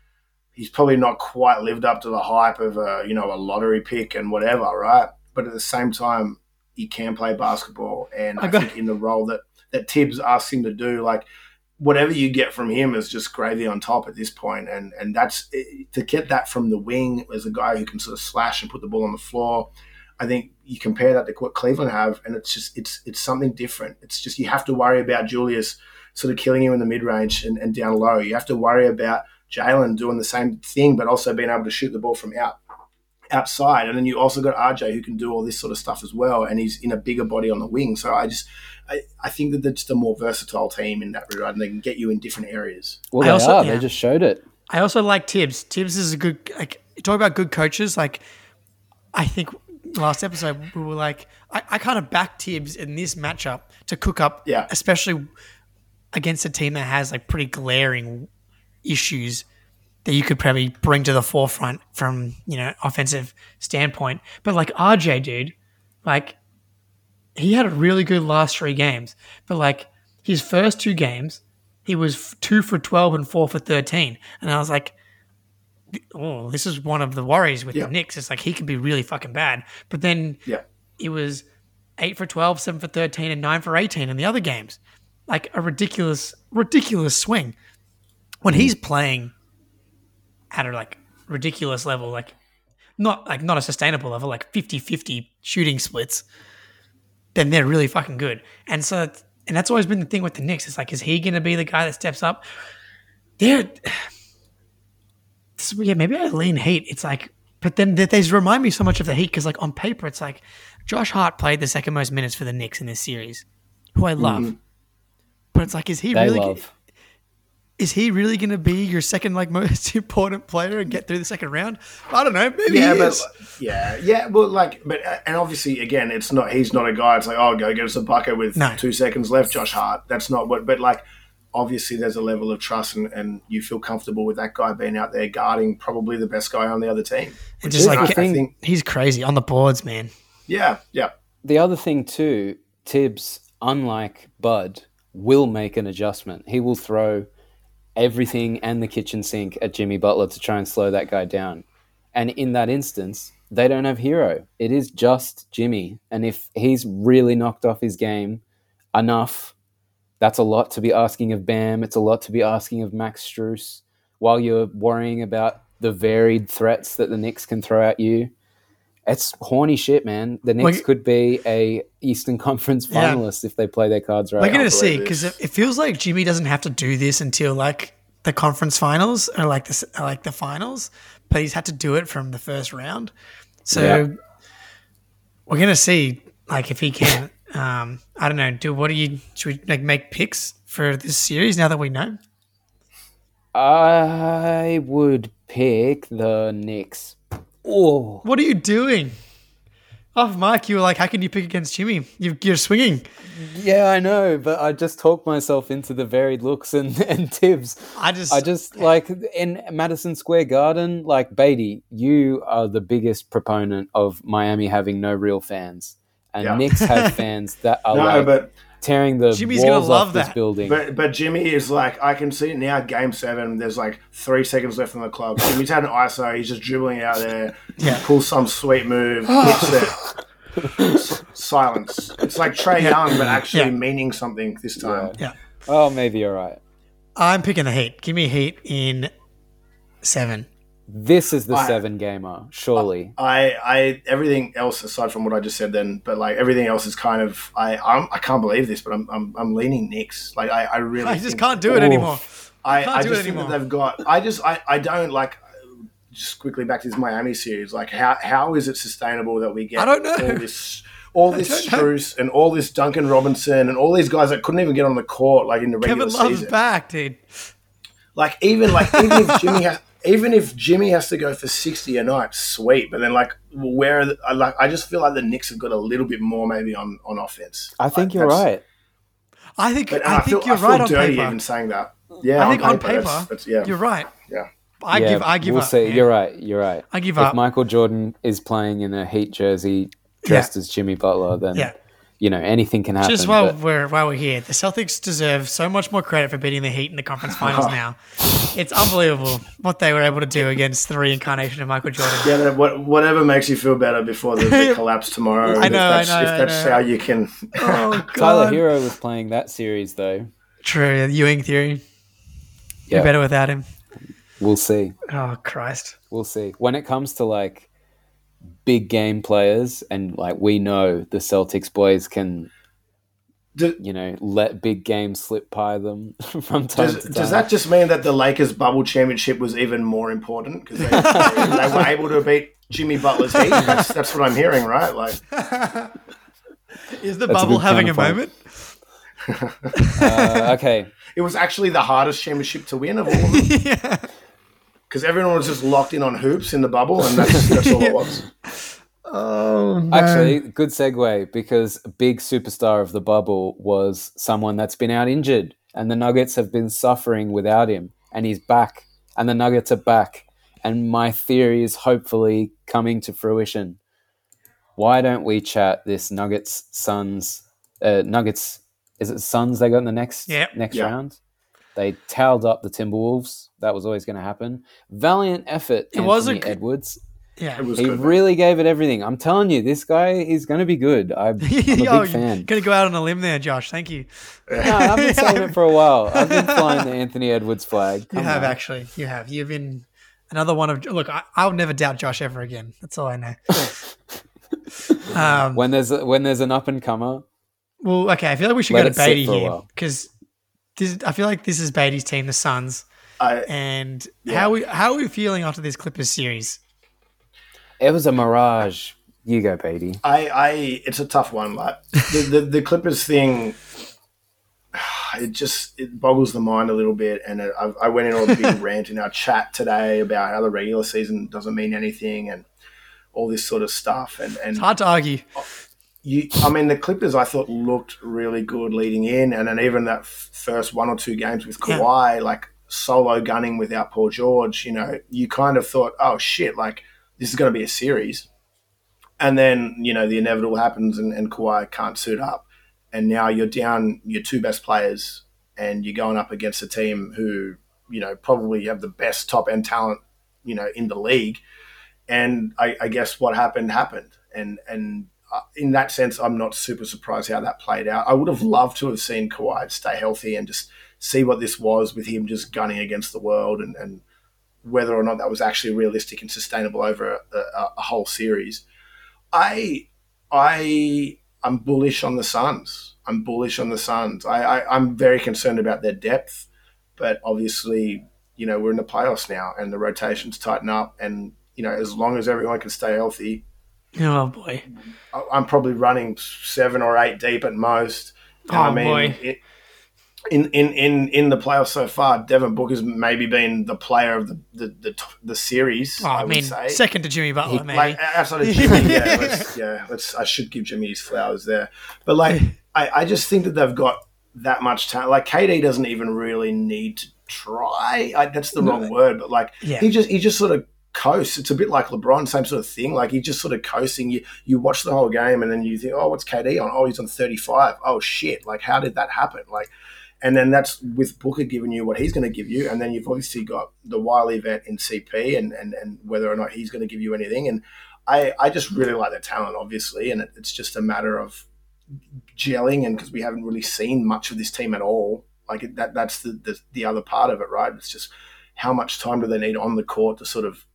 He's probably not quite lived up to the hype of a you know a lottery pick and whatever, right? But at the same time, he can play basketball, and I, I think in the role that that Tibbs asks him to do, like whatever you get from him is just gravy on top at this point. point, and and that's eh, to get that from the wing as a guy who can sort of slash and put the ball on the floor. I think you compare that to what Cleveland have, and it's just it's it's something different. It's just you have to worry about Julius sort of killing you in the mid range and, and down low. You have to worry about Jalen doing the same thing, but also being able to shoot the ball from out outside, and then you also got RJ who can do all this sort of stuff as well, and he's in a bigger body on the wing. So I just I, I think that they're just a more versatile team in that regard, and they can get you in different areas. Well, they also- are. yeah. They just showed it. I also like Tibbs. Tibbs is a good like you talk about good coaches. Like I think last episode we were like I, I kind of back Tibbs in this matchup to cook up, Yeah. especially against a team that has like pretty glaring issues that you could probably bring to the forefront from you know offensive standpoint. But like RJ, dude, like he had a really good last three games, but like his first two games, he was two for twelve and four for thirteen, and I was like, oh, this is one of the worries with Yeah. the Knicks. It's like he can be really fucking bad, but then Yeah. it was eight for 12, seven for 13, and nine for 18 in the other games. Like a ridiculous, ridiculous swing. When mm-hmm. he's playing at a like ridiculous level, like not like not a sustainable level, like 50 50 shooting splits, then they're really fucking good. And so, and that's always been the thing with the Knicks. It's like, is he going to be the guy that steps up? They're, yeah, maybe I lean Heat. It's like, but then they, they remind me so much of the Heat because, like, on paper, it's like Josh Hart played the second most minutes for the Knicks in this series, who I love. Mm-hmm. But it's like, is he They really? love. Is he really going to be your second like most [laughs] important player and get through the second round? I don't know. Maybe Yeah, he but is. yeah, yeah, Well, like, but uh, and obviously, again, it's not. He's not a guy. It's like, oh, go get us a bucket with No. two seconds left, Josh Hart. That's not what. But like, obviously, there's a level of trust, and, and you feel comfortable with that guy being out there guarding probably the best guy on the other team. And just I, like I think, he's crazy on the boards, man. yeah, yeah, The other thing too, Tibbs, unlike Bud, will make an adjustment. He will throw everything and the kitchen sink at Jimmy Butler to try and slow that guy down. And in that instance, they don't have Herro. It is just Jimmy. And if he's really knocked off his game enough, that's a lot to be asking of Bam. It's a lot to be asking of Max Strus while you're worrying about the varied threats that the Knicks can throw at you. It's horny shit, man. The Knicks Like- could be a Eastern Conference Yeah. finalist if they play their cards right. We're gonna see because it, it feels like Jimmy doesn't have to do this until like the conference finals or like this like the finals, but he's had to do it from the first round. So Yeah. we're gonna see like if he can. [laughs] um, I don't know. Do what do you should we like make picks for this series now that we know? I would pick the Knicks. Oh, What are you doing? Off mic, you were like, "How can you pick against Jimmy? You, you're swinging." yeah, I know, but I just talked myself into the varied looks and, [laughs] and Tibbs. I just, I just like in Madison Square Garden, like Batey, you are the biggest proponent of Miami having no real fans. And Yeah. Knicks have [laughs] fans that are no, like but tearing the Jimmy's gonna love off this that. building. but but Jimmy is like, I can see it now. Game seven, there's like three seconds left in the clock. Jimmy's had an ISO. He's just dribbling out there. Yeah. pulls some sweet move, hits it. S- Silence. It's like Trae Young, but actually Yeah. meaning something this time. yeah. oh, maybe you're right. I'm picking the Heat. Give me Heat in seven. This is the I- seven gamer, surely. I, I, everything else aside from what I just said, then, but like everything else is kind of, I, I'm, I can't believe this, but I'm, I'm, I'm leaning Knicks. Like I, I really, [laughs] I just think- can't do it Oof. anymore. I, can't I do just it think that they've got. I just, I, I don't like. Just quickly back to this Miami series. Like, how, how is it sustainable that we get? I don't know. all this, all this don't know. Strus and all this Duncan Robinson and all these guys that couldn't even get on the court like in the regular Kevin Love's season. back, dude. Like even like even if [laughs] Jimmy has even if Jimmy has to go for sixty a night, sweet. But then like where are the, I like I just feel like the Knicks have got a little bit more maybe on on offense. I think Like, you're right. I think But I, I, think feel, you're I feel right on dirty paper. even saying that. Yeah, I think on that's- paper, that's- yeah, you're right. yeah. I Yeah, give I give we'll up. see. man. You're right. You're right. I give if up. If Michael Jordan is playing in a Heat jersey dressed as Jimmy Butler, then Yeah. You know anything can happen. Just while but- we're while we're here, the Celtics deserve so much more credit for beating the Heat in the conference finals. [laughs] now, it's unbelievable what they were able to do against the reincarnation of Michael Jordan. Yeah, that- what, whatever makes you feel better before the, the [laughs] collapse tomorrow. I know, If that's, I know, if that's know. how you can. [laughs] Oh God! Tyler Herro was playing that series though. True, Ewing theory. Yeah. You're better without him. We'll see. Oh Christ! We'll see. When it comes to like big game players, and like we know the Celtics boys can, Do- you know, let big games slip by them [laughs] from time Does, to time. does that just mean that the Lakers bubble championship was even more important because they, they, they were able to beat Jimmy Butler's heat. [laughs] That's, that's what I'm hearing, right? Like, [laughs] Is the That's a bubble having a moment? Uh, okay, it was actually the hardest championship to win of all of them yeah. Because everyone was just locked in on hoops in the bubble, and that's, that's all it [laughs] was. Oh, actually, good segue because a big superstar of the bubble was someone that's been out injured, and the Nuggets have been suffering without him, and he's back, and the Nuggets are back, and my theory is hopefully coming to fruition. Why don't we chat this Nuggets Suns uh, Nuggets? Is it Suns they got in the next Yep. next Yeah. round? They towed up the Timberwolves. That was always going to happen. Valiant effort, It was a Anthony Edwards. yeah. It was He good. man. really gave it everything. I'm telling you, this guy is going to be good. I'm, I'm a [laughs] big oh, fan. gonna go out on a limb there, Josh. Thank you. No, I've been saying [laughs] it for a while. I've been flying the Anthony Edwards flag. You have on. actually. You have. You've been another one of. Look, I, I'll never doubt Josh ever again. That's all I know. [laughs] um, When there's a, when there's an up and comer, well, okay. I feel like we should Let go it to sit Batey here because this. I feel like this is Batey's team, the Suns, I, and Yeah. how we how are we feeling after this Clippers series? it was a mirage. You go, Batey. I, I, it's a tough one. Like the, the, the Clippers thing, [sighs] it just it boggles the mind a little bit. And it, I, I went in on a big [laughs] rant in our chat today about how the regular season doesn't mean anything and all this sort of stuff. And and It's hard to argue. Oh, you, I mean, the Clippers I thought looked really good leading in, and then even that f- first one or two games with Yeah. Kawhi, like solo gunning without Paul George, you know, you kind of thought, oh shit, like this is going to be a series. And then, you know, the inevitable happens and, and Kawhi can't suit up. And now you're down your two best players and you're going up against a team who, you know, probably have the best top end talent, you know, in the league. And I, I guess what happened happened. And, and Uh, in that sense, I'm not super surprised how that played out. I would have loved to have seen Kawhi stay healthy and just see what this was with him just gunning against the world and, and whether or not that was actually realistic and sustainable over a, a, a whole series. I I I'm bullish on the Suns. I'm bullish on the Suns. I, I I'm very concerned about their depth, but obviously, you know, we're in the playoffs now and the rotations tighten up and you know, as long as everyone can stay healthy, [laughs] Oh boy. I'm probably running seven or eight deep at most. Oh, I mean, boy. It, in, in, in, in the playoffs so far, Devin Booker's maybe been the player of the the, the, the series. Oh, I, I, mean, say. second to Jimmy Butler, maybe. Like outside of Jimmy, yeah, let's, yeah. Let's. I should give Jimmy his flowers there, but like, I, I just think that they've got that much talent. Like KD doesn't even really need to try. I, that's the wrong word, but like Yeah. he just he just sort of coasts. It's a bit like LeBron, same sort of thing. Like he just sort of coasting. You you watch the whole game and then you think, oh, what's KD on? Oh, he's on thirty five. Oh shit! Like how did that happen? Like. And then that's with Booker giving you what he's going to give you, and then you've obviously got the Wiley event in CP, and, and, and whether or not he's going to give you anything. And I, I just really like their talent, obviously, and it, it's just a matter of gelling, and because we haven't really seen much of this team at all, like that that's the, the the other part of it, right? It's just how much time do they need on the court to sort of,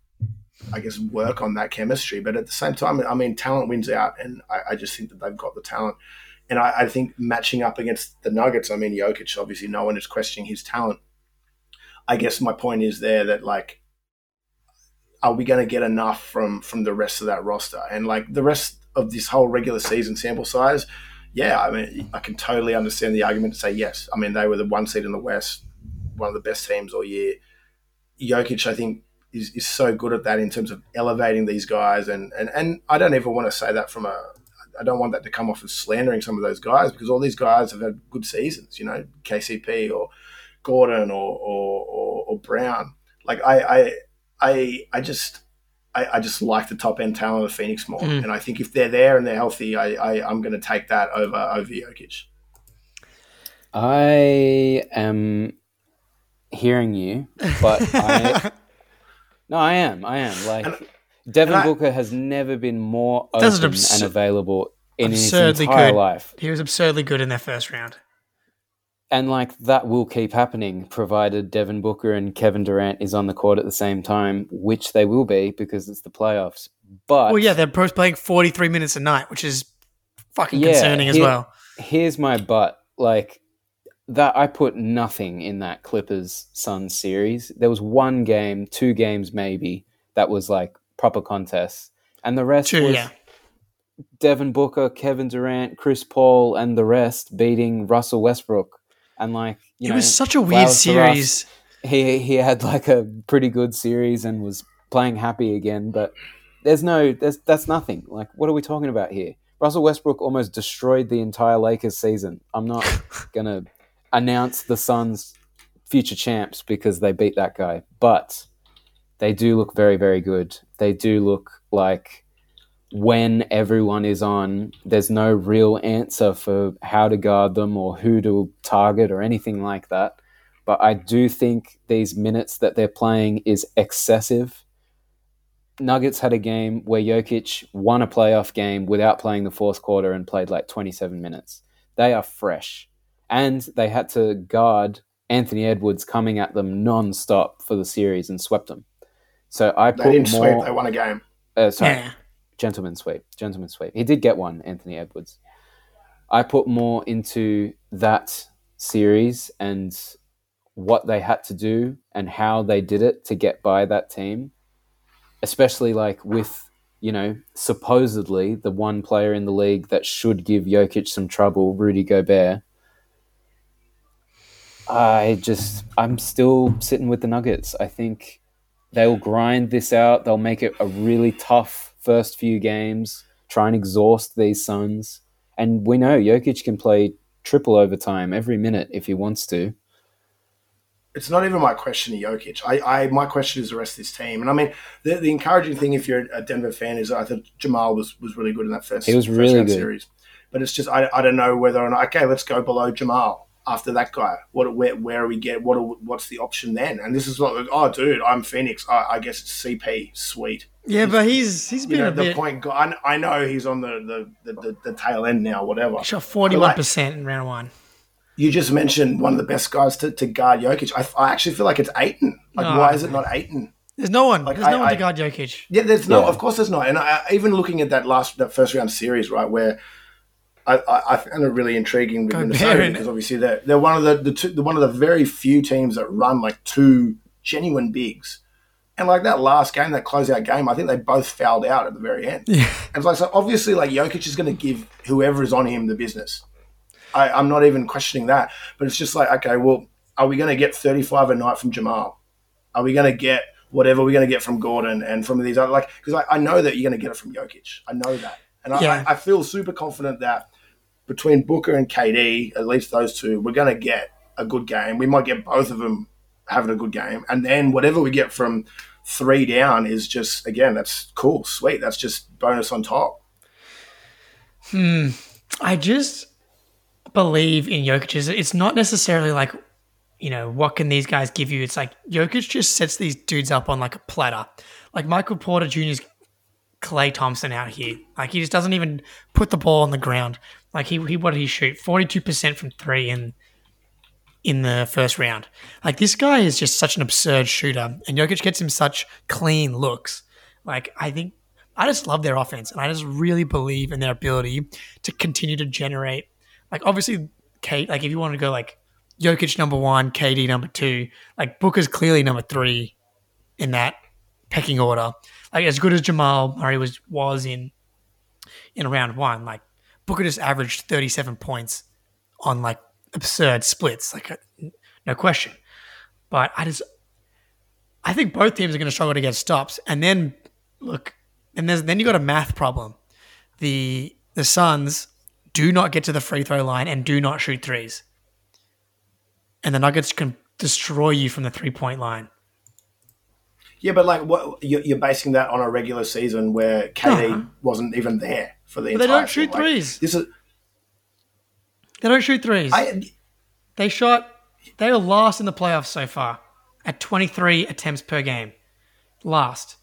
I guess, work on that chemistry. But at the same time, I mean, talent wins out, and I, I just think that they've got the talent. And I, I think matching up against the Nuggets, I mean, Jokic, obviously, no one is questioning his talent. I guess my point is there that like, are we going to get enough from from the rest of that roster and like the rest of this whole regular season sample size? Yeah, I mean, I can totally understand the argument to say yes. I mean, they were the one seed in the West, one of the best teams all year. Jokic, I think, is, is so good at that in terms of elevating these guys, and and and I don't even want to say that from a I don't want that to come off as slandering some of those guys because all these guys have had good seasons, you know, KCP or Gordon or or, or, or Brown. Like I I I, I just I, I just like the top end talent of Phoenix more, Mm. and I think if they're there and they're healthy, I, I I'm going to take that over over Jokic. I am hearing you, but I [laughs] no, I am. I am like And- Devin and I- Booker has never been more That's an open abs- and available in his absurdly entire good. life, he was absurdly good in their first round. and like that will keep happening provided Devin Booker and Kevin Durant is on the court at the same time, which they will be because it's the playoffs. But Well, yeah, they're both playing 43 minutes a night, which is fucking Yeah, concerning as here- well. here's my but like that I put nothing in that Clippers Suns series. There was one game, two games maybe that was like proper contests, and the rest True, was yeah. Devin Booker, Kevin Durant, Chris Paul, and the rest beating Russell Westbrook. And like you It know, was such a weird series. He he had like a pretty good series and was playing happy again. But there's no there's that's nothing. Like what are we talking about here? Russell Westbrook almost destroyed the entire Lakers season. I'm not [laughs] gonna announce the Suns future champs because they beat that guy, but they do look very very good. They do look like when everyone is on, there's no real answer for how to guard them or who to target or anything like that. But I do think these minutes that they're playing is excessive. Nuggets had a game where Jokic won a playoff game without playing the fourth quarter and played like 27 minutes. They are fresh. And they had to guard Anthony Edwards coming at them non-stop for the series and swept them. So I put They didn't more. sweep. They won a game. uh, sorry, Yeah. gentleman sweep, gentleman sweep. He did get one, Anthony Edwards. I put more into that series and what they had to do and how they did it to get by that team, especially like with you know supposedly the one player in the league that should give Jokic some trouble, Rudy Gobert. I just I'm still sitting with the Nuggets. I think they'll grind this out. They'll make it a really tough first few games, try and exhaust these Suns. And we know Jokic can play triple overtime every minute if he wants to. It's not even my question to Jokic. I, I my question is the rest of this team. And I mean, the, the encouraging thing if you're a Denver fan is I thought Jamal was, was really good in that first. He was really good. series. But it's just I, I don't know whether or not. Okay, let's go below Jamal after that guy. What where where are we get? What are, what's the option then? And this is not like oh dude, I'm Phoenix. I, I guess it's CP. Sweet. Yeah, but he's he's been know a the bit point. gu- I, I know he's on the the, the, the, the tail end now. Whatever. shot forty one percent in round one. You just mentioned one of the best guys to, to guard Jokic. I, I actually feel like it's Ayton. Like, No. why is it not Ayton? There's no one. Like, There's no I- one to guard Jokic. Yeah, there's no. Yeah. Of course, there's not. And I, even looking at that last, that first round series, right, where I, I, I found it really intriguing with Gobert Minnesota because obviously they're they're one of the, the two, the one of the very few teams that run like two genuine bigs. And like that last game, that closeout game, I think they both fouled out at the very end. Yeah. And it's like so obviously like Jokic is going to give whoever is on him the business. I, I'm not even questioning that, but it's just like okay, well, are we going to get 35 a night from Jamal? Are we going to get whatever we're going to get from Gordon and from these other like because I, I know that you're going to get it from Jokic. I know that, and Yeah. I, I feel super confident that between Booker and KD, at least those two, we're going to get a good game. We might get both of them having a good game, and then whatever we get from three down is just again that's cool, sweet. That's just bonus on top. Hmm. I just believe in Jokic. It's- not necessarily like, you know, what can these guys give you? It's like Jokic just sets these dudes up on like a platter. Like Michael Porter Jr.'s Klay Thompson out here. Like he just doesn't even put the ball on the ground. Like he, he what did he shoot? Forty two percent from three in in the first round. Like this guy is just such an absurd shooter, and Jokic gets him such clean looks. Like I think I just love their offense, and I just really believe in their ability to continue to generate. Like obviously, Kate. Like if you want to go like Jokic number one, KD number two, like Booker's clearly number three in that pecking order. Like as good as Jamal Murray was was in in round one, like Booker just averaged thirty seven points on like absurd splits, like uh, no question. But I just I think both teams are going to struggle to get stops, and then look, and there's then you got a math problem. The the Suns do not get to the free throw line and do not shoot threes, and the Nuggets can destroy you from the three point line. Yeah, but like what you're, you're basing that on a regular season where KD Uh-huh. wasn't even there for the But they don't shoot. Like, threes. This is They don't shoot threes. I They shot. They are last in the playoffs so far at 23 attempts per game. Last.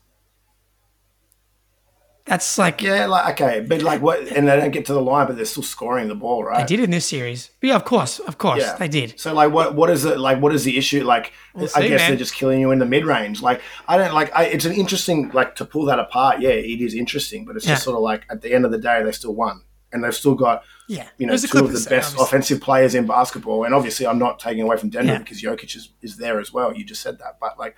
That's like yeah like okay, but like what? And they don't get to the line, but they're still scoring the ball, right? they did in this series. But yeah, of course, of course, Yeah. they did. So like what what is it like what is the issue like We'll I see, guess man. they're just killing you in the mid range like I don't like I, it's an interesting like to pull that apart yeah it is interesting but it's just sort of like at the end of the day they still won and they've still got Yeah, you know two of the best obviously. offensive players in basketball and obviously I'm not taking away from Denver Yeah. because Jokic is, is there as well you just said that but like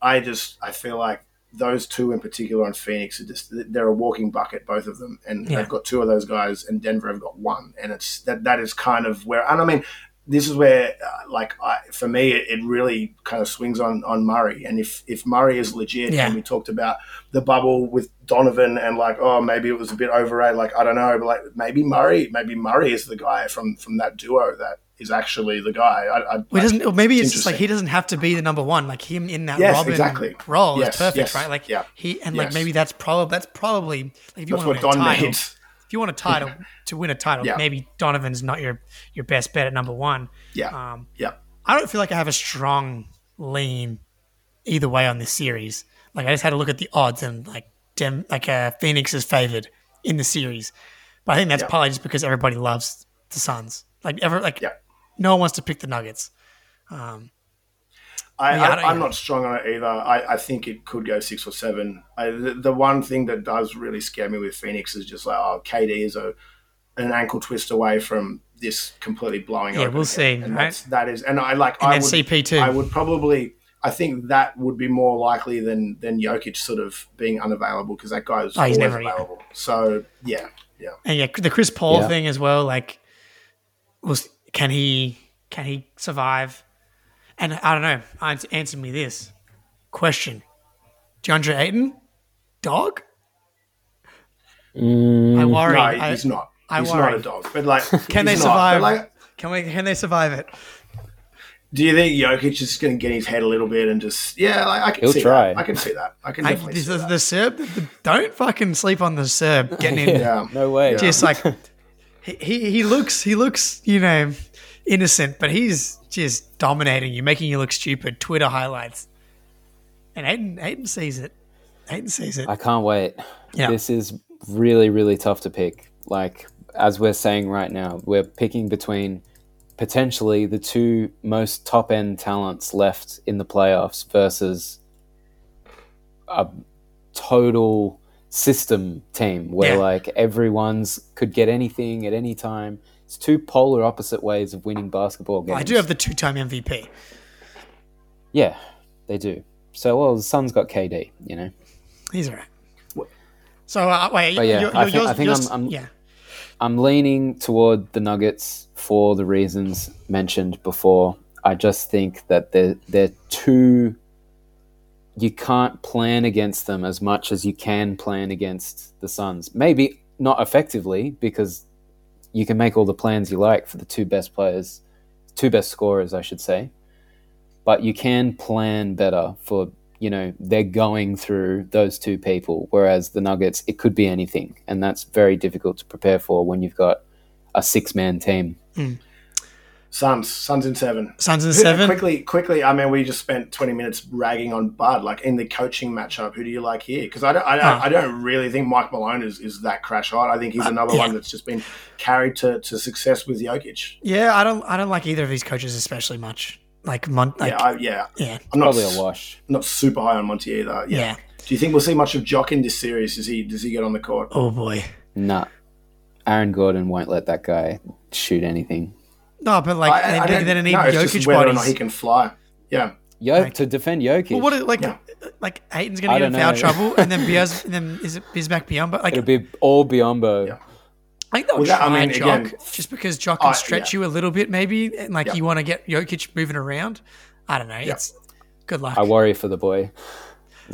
I just I feel like those two in particular on Phoenix are just they're a walking bucket, both of them, and Yeah. they've got two of those guys, and Denver have got one, and it's that that is kind of where, and I mean. This is where, uh, like, I, for me, it, it really kind of swings on, on Murray. And if, if Murray is legit, Yeah. and we talked about the bubble with Donovan, and like, oh, maybe it was a bit overrated. Like, I don't know, but like, maybe Murray, maybe Murray is the guy from from that duo that is actually the guy. I, I, Well, doesn't, or maybe it's, It's just like he doesn't have to be the number one. Like him in that Yes, Robin exactly. role Yes, is perfect, yes, right? Like yeah. he and like maybe that's probably that's probably like if you that's want to win a title, needs. if you want a title [laughs] to win a title, Yeah. maybe Donovan's not your your best bet at number one. Yeah, Um, yeah. I don't feel like I have a strong lean either way on this series. Like I just had to look at the odds and like Dem, like uh, Phoenix is favored in the series, but I think that's Yeah. probably just because everybody loves the Suns. Like ever, like Yeah. No one wants to pick the Nuggets. Um, I, yeah, I, I I'm not strong on it either. I, I think it could go six or seven. I, the, the one thing that does really scare me with Phoenix is just like, oh, KD is a an ankle twist away from this completely blowing up. Yeah, open. we'll see, And right? that's, and I like, And I would, CP too. I would probably, I think that would be more likely than than Jokic sort of being unavailable because that guy is Oh, always never- yeah. available. So yeah, yeah. And yeah, the Chris Paul Yeah. thing as well. Like, was can he can he survive? And I don't know. Ans- Answer me this question: DeAndre Ayton, dog? Mm. I worry. No, I- he's not. I he's worry. not a dog. But like, [laughs] Can they not. Survive? like, can we? Can they survive it? Do you think Jokic is going to get his head a little bit and just yeah? Like, I can He'll see try. that. I can see that. I can I, definitely the, see the, that. the Serb, the, don't fucking sleep on the Serb getting in. [laughs] Yeah. No way. Just like he, he he looks he looks you know innocent, but he's just dominating you, making you look stupid. Twitter highlights, and Ayton Ayton sees it. Ayton sees it. I can't wait. Yeah. This is really, really tough to pick. Like, as we're saying right now, we're picking between potentially the two most top end talents left in the playoffs versus a total system team where Yeah. like everyone's could get anything at any time. It's two polar opposite ways of winning basketball games. I do have the two-time MVP. Yeah, they do. So well the Suns got KD, you know. He's all right. So uh, wait, But yeah, you're, I you're, think- I think I'm- I'm- yeah. I'm leaning toward the Nuggets for the reasons mentioned before. I just think that they're they're too. You can't plan against them as much as you can plan against the Suns. Maybe not effectively because you can make all the plans you like for the two best players, two best scorers, I should say. But you can plan better for you know they're going through those two people whereas the nuggets it could be anything and that's very difficult to prepare for when you've got a six man team hmm. Suns, Suns in seven. Suns in Who- seven. Quickly, quickly. I mean, we just spent twenty minutes ragging on Bud. Like in the coaching matchup, who do you like here? Because I don't, I, don't, Ah. I don't really think Mike Malone is, is that crash hot. I think he's another Uh, yeah. one that's just been carried to, to success with Jokic. Yeah, I don't I don't like either of these coaches especially much. Like Mon- like yeah, I, yeah. yeah. I'm not probably a wash not super high on Monty either. Yeah. Yeah. Do you think we'll see much of Jock in this series? Does he does he get on the court? Oh boy. nah aaron gordon won't let that guy shoot anything No, but like I, I they, don't they need know. Jokic whether or not bodies. he can fly. Yeah. Yo, Like- to defend Jokic, Well, what is, like Yeah. like Ayton's gonna get in foul know. trouble, and then [laughs] Biaz, and then is it Bismack Biyombo? Like it'll be all Biyombo. Yeah. I think they'll Well, that- I try mean, Jock again- just because Jock can I- stretch yeah. you a little bit, maybe, and like Yeah. you want to get Jokic moving around. I don't know. It's good luck. I worry for the boy.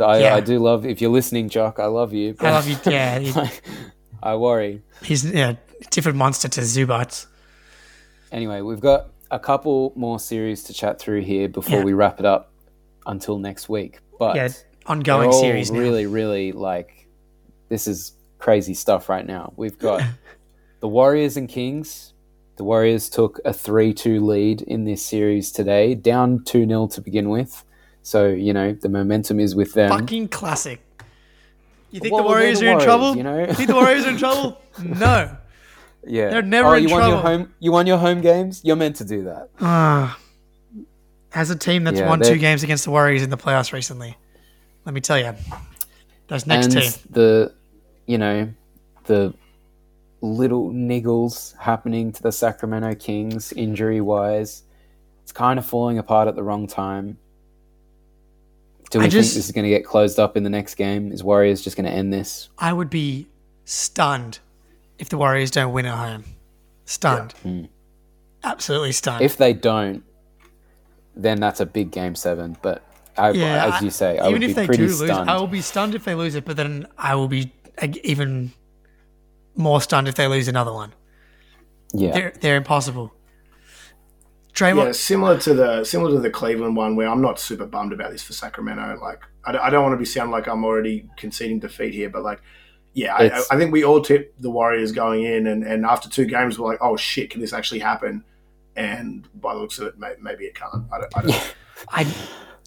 I, Yeah. I do love if you're listening, Jock. I love you. I love you. Yeah, [laughs] I worry. he's yeah different monster to Zubac. Anyway, we've got a couple more series to chat through here before Yeah. we wrap it up until next week. But Yeah, ongoing series now. really, really like this is crazy stuff right now. We've got [laughs] the Warriors and Kings. The Warriors took a 3 2 lead in this series today, down 2 0 to begin with. So, you know, the momentum is with them. Fucking classic. You think Well, the Warriors the are in Warriors, trouble? you know? think the Warriors are in [laughs] trouble? No. Yeah. they're never oh, in you won your trouble. home you won your home games? You're meant to do that. Ah. As a team that's Yeah, won they're- two games against the Warriors in the playoffs recently, let me tell you, those next and team. the you know, the little niggles happening to the Sacramento Kings injury wise. It's kind of falling apart at the wrong time. Do we I just- think this is going to get closed up in the next game? Is Warriors just going to end this? I would be stunned if the Warriors don't win at home. Stunned. Mm. Absolutely stunned. If they don't, then that's a big game seven. But I, yeah, as you say, I even would if be they pretty do lose. I will be stunned if they lose it, but then I will be even more stunned if they lose another one. yeah, They're they're impossible. Draymond, Yeah, similar to the similar to the Cleveland one, where I'm not super bummed about this for Sacramento. Like, I, don't- I don't want to be sound like I'm already conceding defeat here, but like, yeah, I, I think we all tipped the Warriors going in, and, and after two games, we're like, oh shit, can this actually happen? And by the looks of it, may, maybe it can't. I don't, I don't know. [laughs] I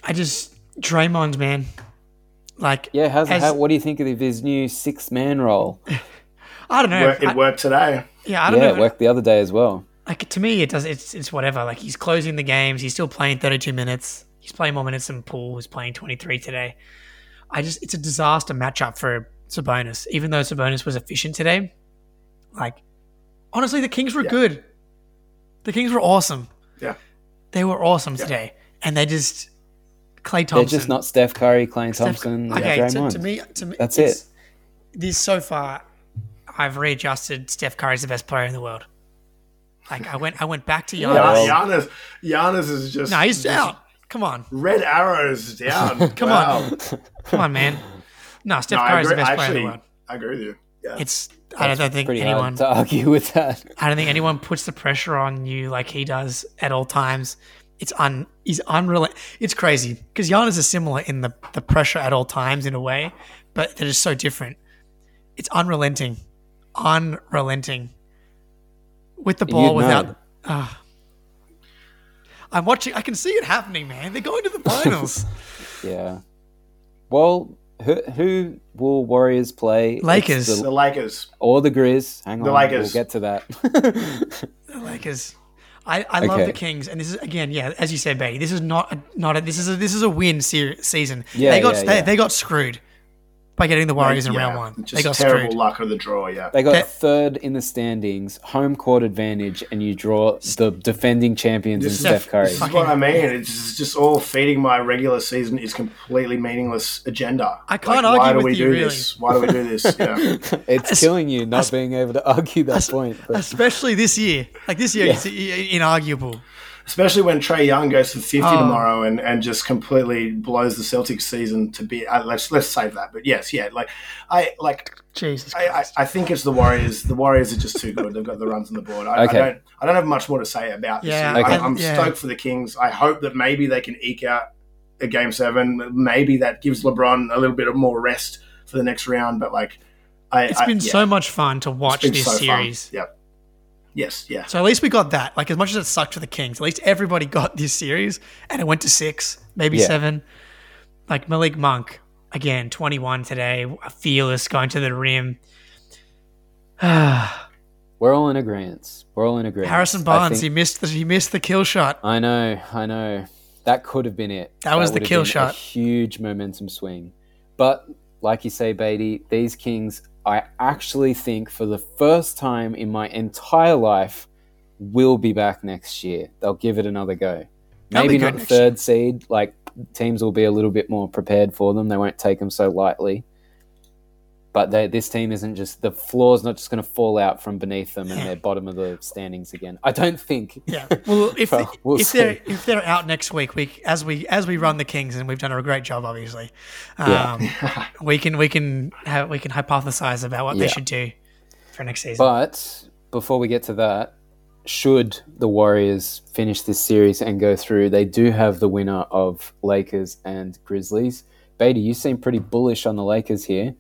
I just Draymond, man. Like yeah. How's, as- how, what do you think of his new six man role? [laughs] I don't know. Work- I- it worked today. yeah, I don't yeah, know. it worked the other day as well. like to me, it does. It's it's whatever. Like he's closing the games. He's still playing 32 minutes. He's playing more minutes than Poole who's playing 23 today. I just it's a disaster matchup for Sabonis. Even though Sabonis was efficient today, like honestly, the Kings were Yeah. good. The Kings were awesome. Yeah. They were awesome today, and they just Klay Thompson. They're just not Steph Curry, Klay Steph- Thompson, okay, and to, to me, to me, That's it. This so far, I've readjusted. Steph Curry's the best player in the world. Like I went, I went back to [laughs] Giannis. Yeah, Yeah, well- Giannis, Giannis is just no, he's just out. Come on, Red arrows down. [laughs] Come Wow. on. come on, man. No, Steph No, I Curry's the agree. best player in the world. I agree with you. Yeah. It's I don't, don't think Pretty anyone. to argue with that. I don't think anyone puts the pressure on you like he does at all times. It's un. He's unrelenting. It's crazy because Giannis is similar in the the pressure at all times in a way, but they're just so different. It's unrelenting, unrelenting with the ball You'd without. ah. I'm watching. I can see it happening, man. They're going to the [laughs] finals. Yeah. Well, who, who will Warriors play? It's Lakers. the- the Lakers. or the Grizz. Hang on. The on, Lakers. we'll get to that. The Lakers. I, I love the Kings, and this is again, yeah, as you said, Batey. This is not a, not a, this is a this is a win ser- season. Yeah, they got yeah, they, yeah. they got screwed by getting the Warriors in Yeah, round one. Just They got terrible screwed. luck of the draw. Yeah. they got That- third in the standings, home court advantage, and you draw the defending champions in This is- Steph Curry. This is what I mean. It's just, just all feeding my regular season is completely meaningless agenda. I can't Like, why argue do with we you, do really. this? Why do we do this? Yeah. [laughs] It's Es- killing you not es- being able to argue that Es- point. but- Especially this year, like this year, Yeah. it's inarguable. Especially when Trae Young goes for fifty Oh. tomorrow and, and just completely blows the Celtics season to be. Uh, let's let's save that. But yes, yeah, like I like Jesus I, I, I think it's the Warriors. The Warriors are just too good. They've got the runs on the board. I, Okay. I don't. I don't have much more to say about this. Yeah, I, Okay. I'm yeah. stoked for the Kings. I hope that maybe they can eke out a game seven. Maybe that gives LeBron a little bit of more rest for the next round. But like, I, It's I- been yeah, so much fun to watch it's been this so fun. series. Yep. Yes. Yeah. So at least we got that. Like as much as it sucked for the Kings, at least everybody got this series, and it went to six, maybe Yeah. seven. Like Malik Monk again, twenty one today, fearless going to the rim. [sighs] We're all in agreement. We're all in agreement. Harrison Barnes, he missed the he missed the kill shot. I know, I know. That could have been it. That was the kill shot. huge momentum swing. But like you say, Batey, these Kings, I actually think for the first time in my entire life, will be back next year. They'll give it another go. Maybe not third seed. Like teams will be a little bit more prepared for them. They won't take them so lightly. But they, this team isn't just the floor's not just going to fall out from beneath them and they're bottom of the standings again. I don't think. Yeah. Well, if [laughs] Well, we'll if they're if they're out next week, we as we as we run the Kings and we've done a great job, obviously. Yeah. Um, [laughs] we can we can have, we can hypothesize about what they should do for next season. But before we get to that, should the Warriors finish this series and go through, they do have the winner of Lakers and Grizzlies. Batey, you seem pretty bullish on the Lakers here.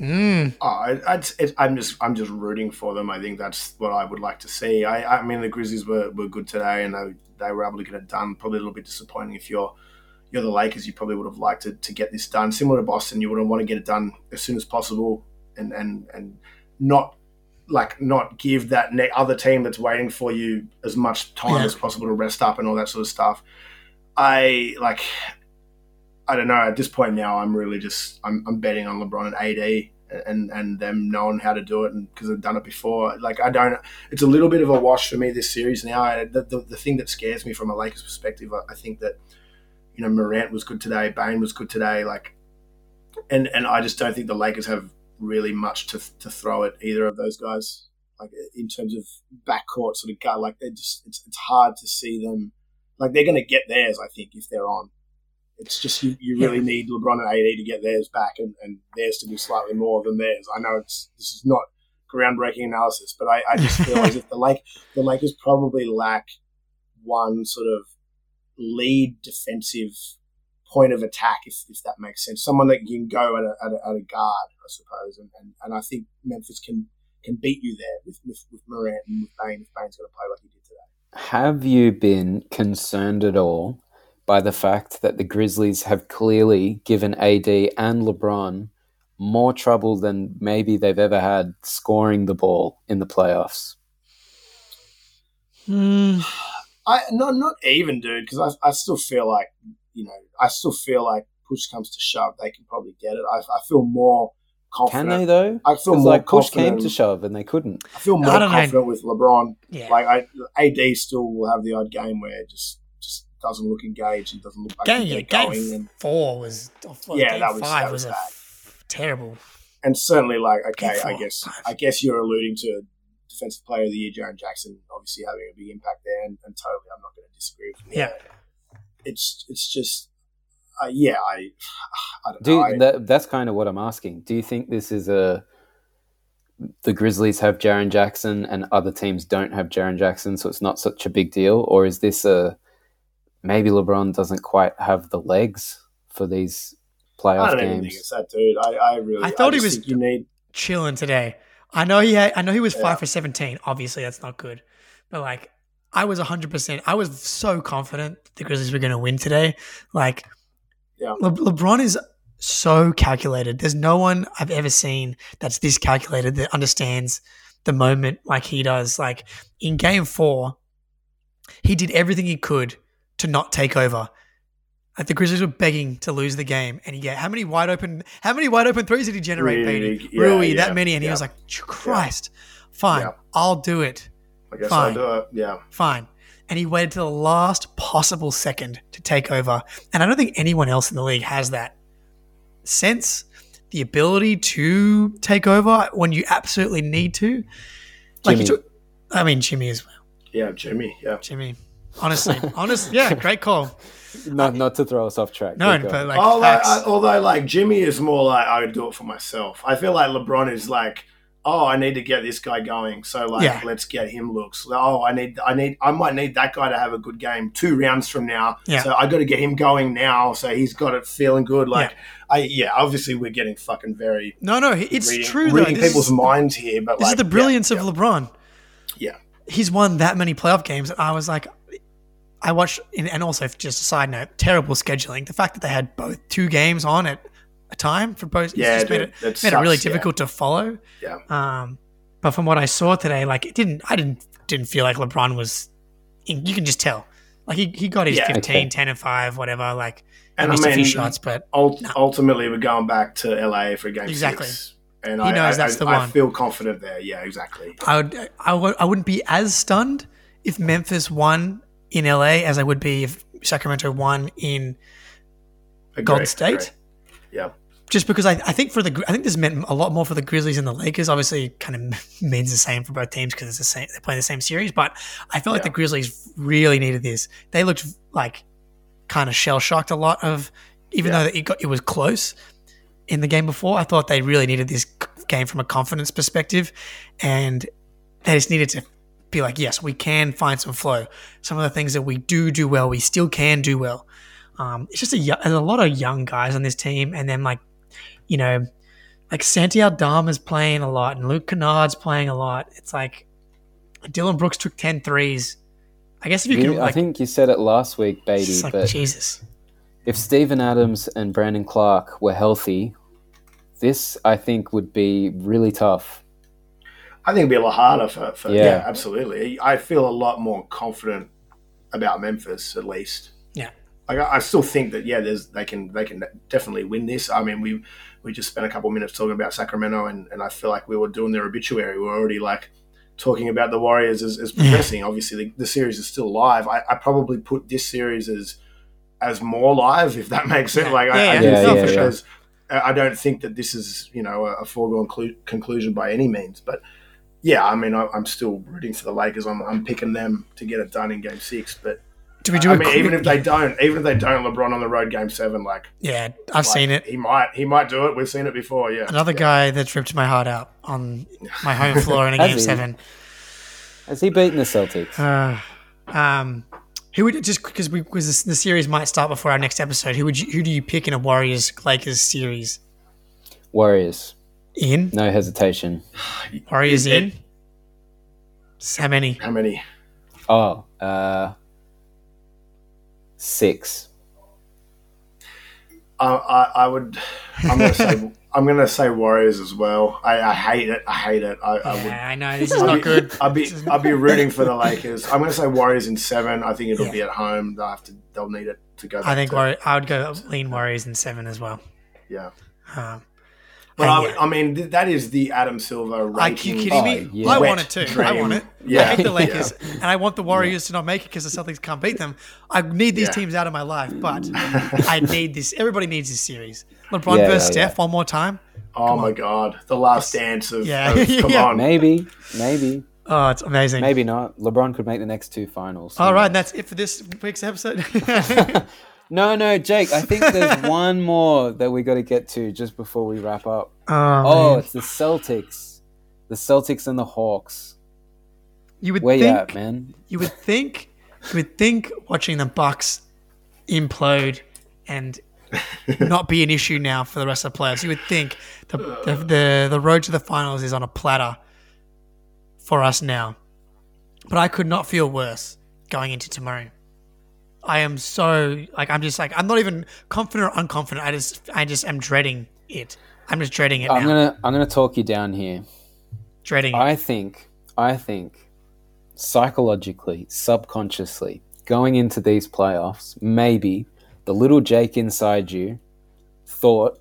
Mm, Oh, I, I'd, it, I'm just I'm just rooting for them. I think that's what I would like to see. I, I mean, the Grizzlies were, were good today, and they, they were able to get it done. Probably a little bit disappointing if you're you're the Lakers. You probably would have liked to, to get this done. Similar to Boston, you would want to get it done as soon as possible, and and and not like not give that ne- other team that's waiting for you as much time Yeah. as possible to rest up and all that sort of stuff. I like. I don't know. At this point now, I'm really just I'm, I'm betting on LeBron and AD and and them knowing how to do it and because they've done it before. Like I don't. It's a little bit of a wash for me this series now. I, the, the the thing that scares me from a Lakers perspective, I, I think that You know, Morant was good today. Bane was good today. Like, and and I just don't think the Lakers have really much to to throw at either of those guys. Like in terms of backcourt sort of guy, like they just it's it's hard to see them. Like they're going to get theirs, I think, if they're on. It's just you, you really need LeBron and AD to get theirs back and, and theirs to be slightly more than theirs. I know it's this is not groundbreaking analysis, but I, I just feel as [laughs] if the Lake the Lakers probably lack one sort of lead defensive point of attack, if, if that makes sense. Someone that can go at a, at a, at a guard, I suppose, and, and, and I think Memphis can can beat you there with, with, with Morant and with Bane if Bane's going to play like he did today. Have you been concerned at all by the fact that the Grizzlies have clearly given AD and LeBron more trouble than maybe they've ever had scoring the ball in the playoffs. Mm. [sighs] I not not even, dude, because I, I still feel like you know I still feel like push comes to shove, they can probably get it. I, I feel more confident. Can they though? I feel more like push came to shove and they couldn't. I feel more I don't know. confident with LeBron. Yeah. Like I, AD still will have the odd game where just just doesn't look engaged and doesn't look like game, yeah, game going. And, four was well, Yeah, game that was- five that was was, a terrible. and certainly, like okay, I guess five. I guess you're alluding to defensive player of the year, Jaren Jackson, obviously having a big impact there, and, and totally, I'm not going to disagree with you. Yeah. it's it's just uh, yeah, I [sighs] I don't Do know. you, that, that's kind of what I'm asking. Do you think this is a the Grizzlies have Jaren Jackson and other teams don't have Jaren Jackson, so it's not such a big deal, or is this a maybe LeBron doesn't quite have the legs for these playoff I don't even think games? it's that, dude. I, I really. I thought he was- think You need. Chilling today. I know he had, I know he was Yeah. five for seventeen. Obviously, that's not good, but like I was hundred percent. I was so confident the Grizzlies were going to win today. Like, Yeah. Le- LeBron is so calculated. There's no one I've ever seen that's this calculated that understands the moment like he does. Like in Game Four, he did everything he could to not take over. Like the Grizzlies were begging to lose the game, and he get how many wide open, how many wide open threes did he generate, Really, yeah, Rui, yeah, that many, and he was like, Christ, fine, Yeah. I'll do it, I guess Fine. I'll do it. Yeah. fine. And he waited to the last possible second to take over, and I don't think anyone else in the league has that sense, the ability to take over when you absolutely need to. Like, you Jimmy. took, I mean, Jimmy as well. Yeah, Jimmy. Yeah. Jimmy, honestly, [laughs] honestly, yeah, great call. Not not to throw us off track. No, but like, although. I, uh, although, like Jimmy is more like I would do it for myself. I feel like LeBron is like, oh, I need to get this guy going, so like Yeah. let's get him looks. Oh, I need, I need, I might need that guy to have a good game two rounds from now. Yeah. So I got to get him going now, so he's got it feeling good. Like, I yeah, obviously we're getting fucking very no, no, it's reading, true reading This people's is- minds here, but This like is the brilliance yeah, of LeBron. Yeah. He's won that many playoff games. And I was like, I watched, and and also just a side note, terrible scheduling. The fact that they had both two games on at a time for both, Yeah, just made dude, it, that made it really sucks, yeah. difficult to follow. Yeah. Um, but from what I saw today, like it didn't, I didn't, didn't feel like LeBron was. In, you can just tell, like he, he got his Yeah. 15, Okay. 10 and five, whatever. Like And he missed I a few shots, but ult- No. ultimately we're going back to LA for game Exactly. six. And He I, knows I, that's I, the I one. feel confident there. Yeah, exactly. I would I would I wouldn't be as stunned if Memphis won in LA as I would be if Sacramento won in Agree, Golden State. agree. Yeah. Just because I, I think for the I think this meant a lot more for the Grizzlies and the Lakers. Obviously, kind of [laughs] means the same for both teams because it's the same. They're playing the same series. But I felt like Yeah. the Grizzlies really needed this. They looked like kind of shell shocked a lot of, even Yeah. though it got it was close in the game before. I thought they really needed this game from a confidence perspective, and they just needed to be like, yes, we can find some flow. Some of the things that we do do well, we still can do well. Um, it's just a there's a lot of young guys on this team, and then like, you know, like Santi Aldama's playing a lot, and Luke Kennard's playing a lot. It's like Dillon Brooks took 10 threes. I guess if you You- can, I think you said it last week, baby. like but Jesus. if Steven Adams and Brandon Clarke were healthy, this I think would be really tough. I think it'd be a lot harder for, for yeah. Yeah. absolutely. I feel a lot more confident about Memphis at least. Yeah. Like I, I still think that yeah, there's they can they can definitely win this. I mean, we we just spent a couple minutes talking about Sacramento, and, and I feel like we were doing their obituary. We are already like talking about the Warriors as, as progressing. Obviously, the, the series is still live. I, I probably put this series as as more live, if that [laughs] makes sense. Like I, Yeah, I yeah. do Yeah, think yeah, that yeah. there's- I don't think that this is you know a foregone clu- conclusion by any means, but yeah, I mean I, I'm still rooting for the Lakers. I'm, I'm picking them to get it done in Game Six, but Do we do I a mean quick- even if they don't, even if they don't, LeBron on the road Game Seven, like Yeah, I've like, seen it. He might he might do it. We've seen it before. Yeah, Another Yeah. guy that's ripped my heart out on my home floor in a [laughs] game he? seven. Has he beaten the Celtics? Uh, um, who would just because we because the series might start before our next episode? Who would you, who do you pick in a Warriors Lakers series? Warriors. In No hesitation. Warriors It- in. So How many? How many? Oh, uh, six. I, I, I would. I'm gonna say. [laughs] I'm gonna say Warriors as well. I, I hate it. I hate it. I, I would. Yeah, I know this is I'll not be, good. I'll be I'll be rooting for the Lakers. I'm going to say Warriors in seven. I think it'll Yeah. be at home. They'll have to. They'll need it to go. I back think to, Warri- I would go lean Warriors in seven as well. Yeah, Um, but I, yeah. I mean th- that is the Adam Silver. Are Ranking. you kidding Oh, me? yeah. I Wet want it too. I want it. Yeah. I hate the Lakers, and I want the Warriors to not make it because the Celtics can't beat them. I need these Yeah. teams out of my life, but [laughs] I need this. Everybody needs this series. LeBron Yeah, versus yeah, yeah. Steph one more time. Oh my God, the last dance of. Yeah. of- [laughs] come Yeah. on. Maybe, maybe, Oh, it's amazing. maybe not. LeBron could make the next two finals. All right, and that's it for this week's episode. [laughs] No, no, Jake. I think there's [laughs] one more that we got to get to just before we wrap up. oh, Oh, it's the Celtics. The Celtics and the Hawks. you would Where you think at, man? you would think you would think watching the Bucks implode and [laughs] not be an issue now for the rest of the players. You would think the the, the, the road to the finals is on a platter for us now. But I could not feel worse going into tomorrow. I am so like I'm just like I'm not even confident or unconfident. I just I just am dreading it. I'm just dreading it I'm now. gonna I'm gonna talk you down here. dreading it. I think I think psychologically, subconsciously, going into these playoffs, maybe the little Jake inside you thought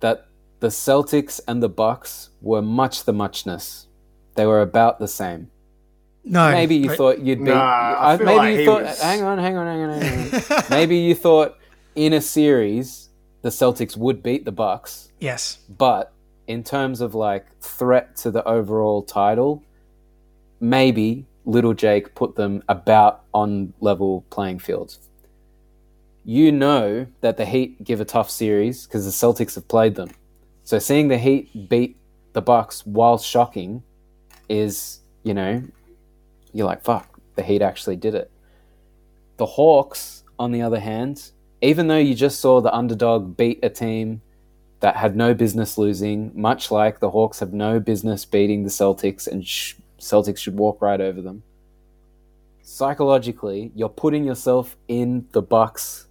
that the Celtics and the Bucks were much the muchness. They were about the same. No, Maybe you thought you'd be. Nah, I I- feel maybe like you he thought. was- Hang on, hang on, hang on, hang on. [laughs] maybe you thought in a series the Celtics would beat the Bucks, yes. but in terms of like threat to the overall title, maybe little Jake put them about on level playing fields. You know that the Heat give a tough series because the Celtics have played them. So seeing the Heat beat the Bucks while shocking is, you know, you're like, fuck, the Heat actually did it. The Hawks, on the other hand, even though you just saw the underdog beat a team that had no business losing, much like the Hawks have no business beating the Celtics, and sh- Celtics should walk right over them. Psychologically, you're putting yourself in the Bucks.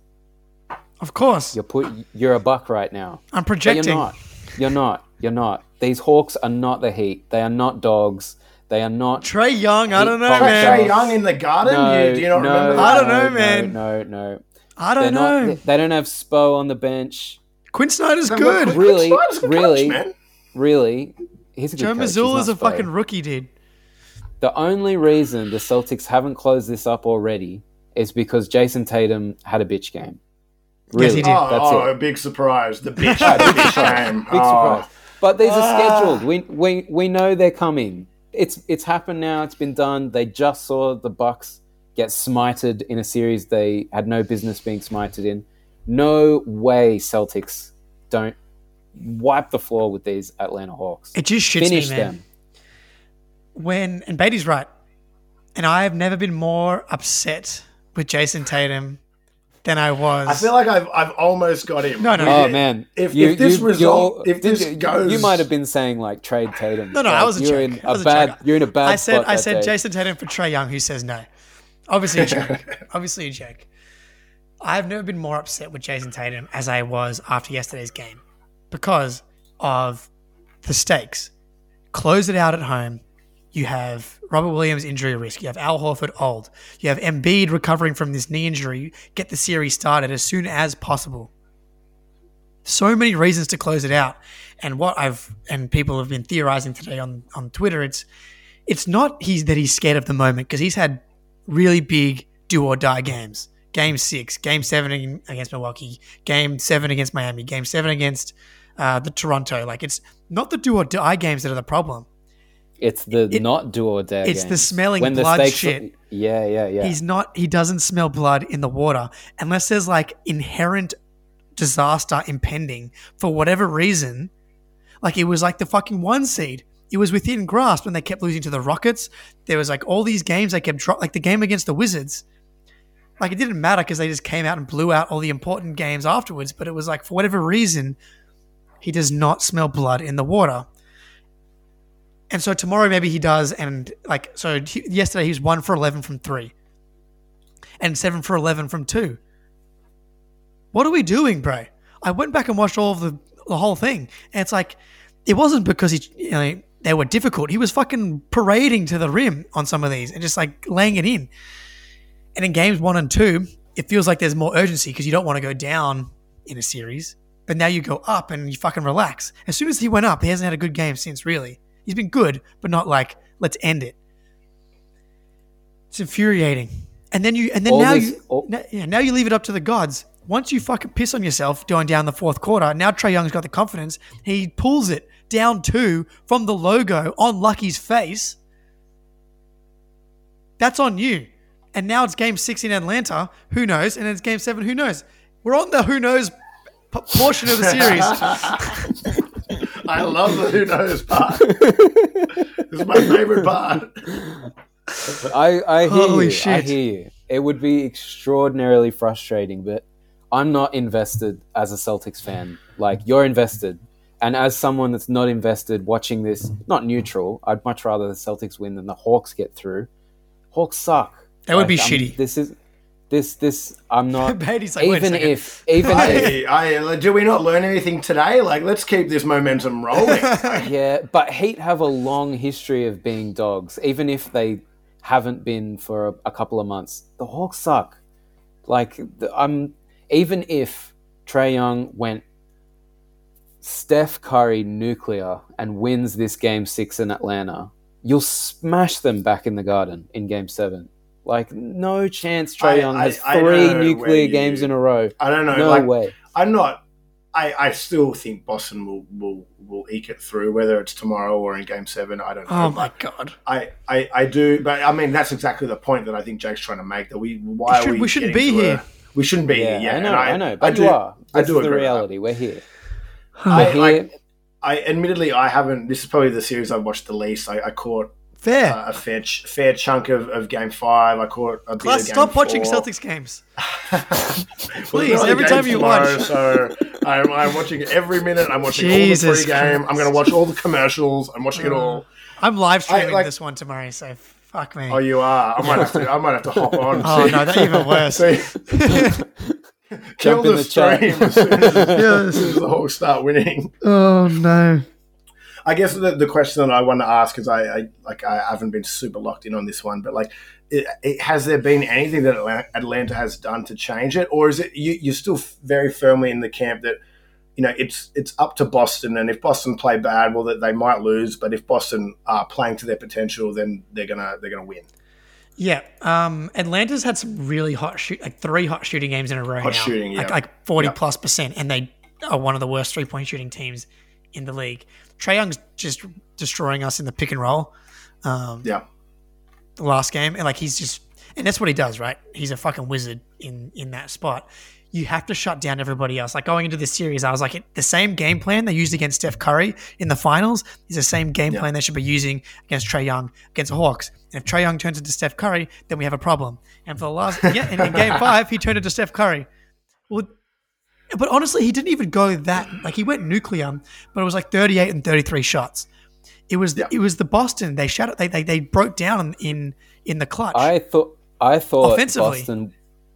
Of course. You're put. You're a buck right now. I'm But projecting. you're not. You're not. You're not. These Hawks are not the Heat. They are not dogs. They are not. Trae Young, I don't know, Heat man. Trae Young in the Garden. No, you, do you not no, remember? I don't know, no, man. No, no. no. I They're don't know. They don't have Spo on the bench. Quin Snyder's Then good. Quin Really, Snyder's really. coach, man. Really, he's a good Joe coach. Mazzulla is a Spo. fucking rookie, dude. The only reason the Celtics haven't closed this up already is because Jayson Tatum had a bitch game. Yes, he did. Oh, That's oh, it. a big surprise. The bitch, Ah, [laughs] the big bitch surprise. game. Big Oh. surprise. But these are Ah. scheduled. We, we we know they're coming. It's it's happened now. It's been done. They just saw the Bucks get smited in a series they had no business being smited in. No way Celtics don't wipe the floor with these Atlanta Hawks. It just shits Finish me, man. them. When and Batey's right, and I have never been more upset with Jayson Tatum than I was. I feel like I've, I've almost got him. No, no. Oh If- man! If, if this result, you're- if this you, goes, you might have been saying like trade Tatum. No, no, I was a you're joke. in I was a a bad. joke. You're in a bad I said spot I said day. Jayson Tatum for Trae Young, who says no. Obviously a [laughs] joke. Obviously a joke. I've never been more upset with Jayson Tatum as I was after yesterday's game because of the stakes. Close it out at home. You have Robert Williams injury risk. You have Al Horford old. You have Embiid recovering from this knee injury. Get the series started as soon as possible. So many reasons to close it out. And what I've and people have been theorizing today on on Twitter, it's it's not he's that he's scared of the moment because he's had really big do or die games. Game six, Game seven against Milwaukee, Game seven against Miami, Game seven against uh, the Toronto. Like it's not the do or die games that are the problem. It's the It- not do or die. it's the smelling When the blood stakes- shit. Yeah, yeah, yeah. He's not. He doesn't smell blood in the water unless there's like inherent disaster impending for whatever reason. Like it was like the fucking one seed. It was within grasp when they kept losing to the Rockets. There was like all these games they kept drop like the game against the Wizards. Like it didn't matter because they just came out and blew out all the important games afterwards. But it was like for whatever reason, he does not smell blood in the water. And so tomorrow maybe he does. And like so he, yesterday he was one for eleven from three, and seven for eleven from two. What are we doing, bro? I went back and watched all of the the whole thing, and it's like it wasn't because he you know they were difficult. He was fucking parading to the rim on some of these and just like laying it in. And in games one and two, it feels like there's more urgency because you don't want to go down in a series. But now you go up and you fucking relax. As soon as he went up, he hasn't had a good game since, really. He's been good, but not like, let's end it. It's infuriating. And then you and then All now this- you all- now, yeah, now you leave it up to the gods. Once you fucking piss on yourself going down the fourth quarter, now Trae Young's got the confidence. He pulls it down two from the logo on Lucky's face. That's on you. And now it's game six in Atlanta. Who knows? And it's game seven. Who knows? We're on the who knows portion of the series. [laughs] I love the who knows part. this is my favorite part. I, I hear Holy you. I shit. hear you. It would be extraordinarily frustrating, but I'm not invested as a Celtics fan. Like you're invested, and as someone that's not invested, watching this, not neutral. I'd much rather the Celtics win than the Hawks get through. Hawks suck. That would be I'm- shitty. This is this this. I'm not. [laughs] Batey's like, even if even if Hey, I, do we not learn anything today? Like, let's keep this momentum rolling. [laughs] Yeah, but Heat have a long history of being dogs, even if they haven't been for a, a couple of months. The Hawks suck. Like the- I'm, even if Trae Young went Steph Curry nuclear and wins this game six in Atlanta, you'll smash them back in the Garden in Game Seven. Like no chance. Trae Young has I know three where nuclear you- games in a row. I don't know. No like, way. I'm not. I, I still think Boston will, will will eke it through, whether it's tomorrow or in Game Seven. I don't know. Oh my god. I, I, I do, but I mean that's exactly the point that I think Jake's trying to make. That we why We should- are we, we shouldn't be here. A, we shouldn't be Yeah, here. Yeah, I know, and I, know, but I do, you are. I do the agree with that. reality. We're here. I, We're here. like, I admittedly I haven't. This is probably the series I've watched the least. I, I caught Fair. uh, a fair ch- fair chunk of, of Game Five. I caught a bit Plus, of Game stop watching four. Celtics games. [laughs] Please, every time you tomorrow, watch. So I'm, I'm watching every minute. I'm watching Jesus all the pre-game. Christ. I'm going to watch all the commercials. I'm watching it all. I'm live streaming like- this one tomorrow, so fuck me. Oh, you are. I might have to. I might have to hop on. Oh, see- no, that's even [laughs] worse. see- Kill Jump in the, the chat. stream as soon as, as [laughs] soon as the Hawks start winning. oh no. I guess the, the question that I want to ask is I, I like I haven't been super locked in on this one, but like, it, it, has there been anything that Atlanta, has done to change it, or is it you, you're still very firmly in the camp that you know it's it's up to Boston, and if Boston play bad, well, that they might lose, but if Boston are playing to their potential, then they're gonna they're gonna win. Yeah, um, Atlanta's had some really hot shoot, like three hot shooting games in a row Hot now, shooting, like yeah. like forty Yeah. plus percent, and they are one of the worst three point shooting teams in the league. Trae Young's just destroying us in the pick and roll. Um, Yeah, the last game, and like he's just, and that's what he does, right? He's a fucking wizard in in that spot. You have to shut down everybody else. Like going into this series, I was like, the same game plan they used against Steph Curry in the finals is the same game Yeah. plan they should be using against Trae Young against the Hawks. And if Trae Young turns into Steph Curry, then we have a problem. And for the last, yeah, and in game [laughs] five, he turned into Steph Curry. Well, but honestly, he didn't even go that like he went nuclear, but it was like 38 and 33 shots. It was the, Yeah. it was the Boston. They shut they, they they broke down in in the clutch. I thought I thought Offensively. Boston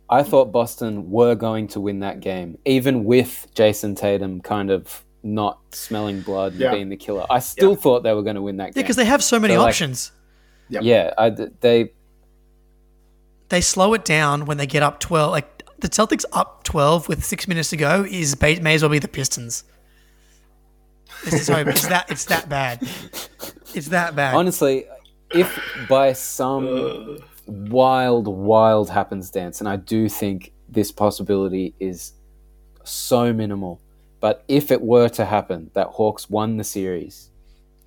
I thought Boston were going to win that game, even with Jayson Tatum kind of not smelling blood and Yeah. being the killer. I still Yeah. thought they were going to win that yeah, game. because they have so many So, like- options. Yep. yeah, I, they They slow it down when they get up 12. Like the Celtics up 12 with six minutes to go is may, may as well be the Pistons. It's, so, it's that it's that bad. It's that bad. honestly, if by some wild, wild happenstance, and I do think this possibility is so minimal. But if it were to happen that Hawks won the series,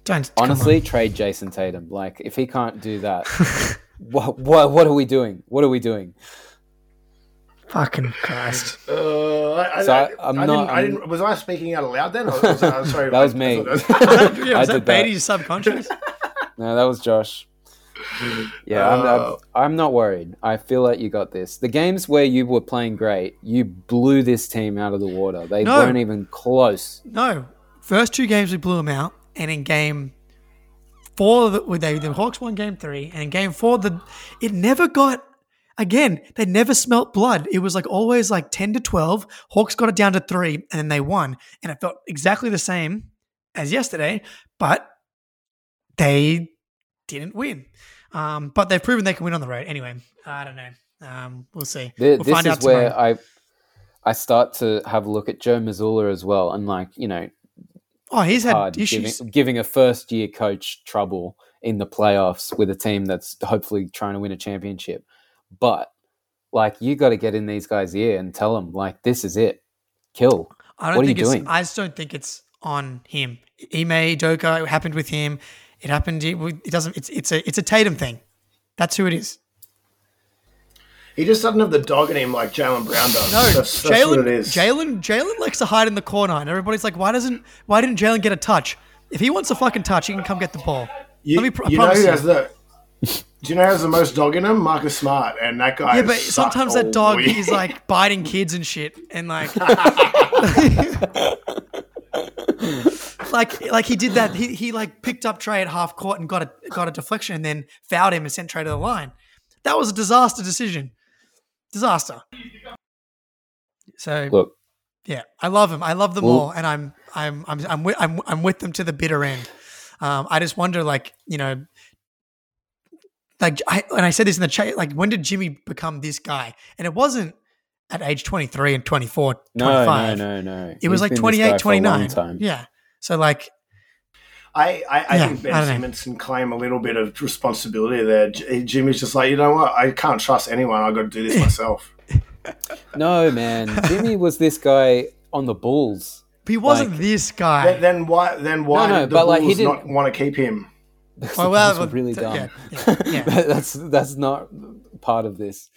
Don't honestly, trade Jayson Tatum. Like, if he can't do that, [laughs] what, what what are we doing? What are we doing? Fucking Christ. [laughs] Uh, I, So I, I- I'm I not- didn't, I I'm- didn't. Was I speaking out loud then? Or was I, [laughs] sorry, That was I- me. I thought yeah, I was that [laughs] did that. Batey's subconscious? No, that was Josh. Yeah, I'm, I'm, Uh, I'm not worried. I feel like you got this. The games where you were playing great, you blew this team out of the water. They No. weren't even close. No. First two games we blew them out, and in game four, the, they, the Hawks won game three, and in game four, the it never got. Again, they never smelt blood. It was like always like ten to twelve. Hawks got it down to three, and then they won, and it felt exactly the same as yesterday, but they didn't win. Um, but they've proven they can win on the road. Anyway, I don't know. Um, we'll see. We'll this is where tomorrow. I I start to have a look at Joe Mazzulla as well, and like you know, oh, he's had issues. giving, giving a first year coach trouble in the playoffs with a team that's hopefully trying to win a championship. But like, you got to get in these guys' ear and tell them like, this is it, kill. I don't What are you think it's. doing? I just don't think it's on him. Ime Udoka, it happened with him. It happened. It, it doesn't. It's it's a it's a Tatum thing. That's who it is. he just doesn't have the dog in him like Jaylen Brown does. No, that's, that's what Jaylen. it is. Jaylen. Jaylen likes to hide in the corner, and everybody's like, "Why doesn't? Why didn't Jaylen get a touch? If he wants a fucking touch, he can come get the ball." You, Let me pr- I you know promise who you. has the? Do you know who has the most dog in him? Marcus Smart, and that guy. Yeah, but sucks sometimes that dog week. is like [laughs] biting kids and shit, and like, [laughs] like, like he did that. He, he like picked up Trae at half court and got a got a deflection, and then fouled him and sent Trae to the line. That was a disaster decision. Disaster. So Look, yeah, I love him. I love them Well- all, and I'm I'm I'm I'm with, I'm I'm with them to the bitter end. Um, I just wonder, like you know, like I and I said this in the chat, like when did Jimmy become this guy? And it wasn't at age 23 and 24, no, 25. no, no, no. It was like been 28, guy for a long 29. time. Yeah. So like, I, I, I Yeah, think I Ben don't. Simmons can claim a little bit of responsibility there. Jimmy's just like, you know what? I can't trust anyone. I've got to do this [laughs] myself. No, man. Jimmy was this guy on the Bulls. But he wasn't Like- this guy. then, then why? Then why No, no, did the but, like, he Bulls didn't- not want to keep him? Oh, well, were really dumb. yeah, yeah, [laughs] yeah. that's that's not part of this.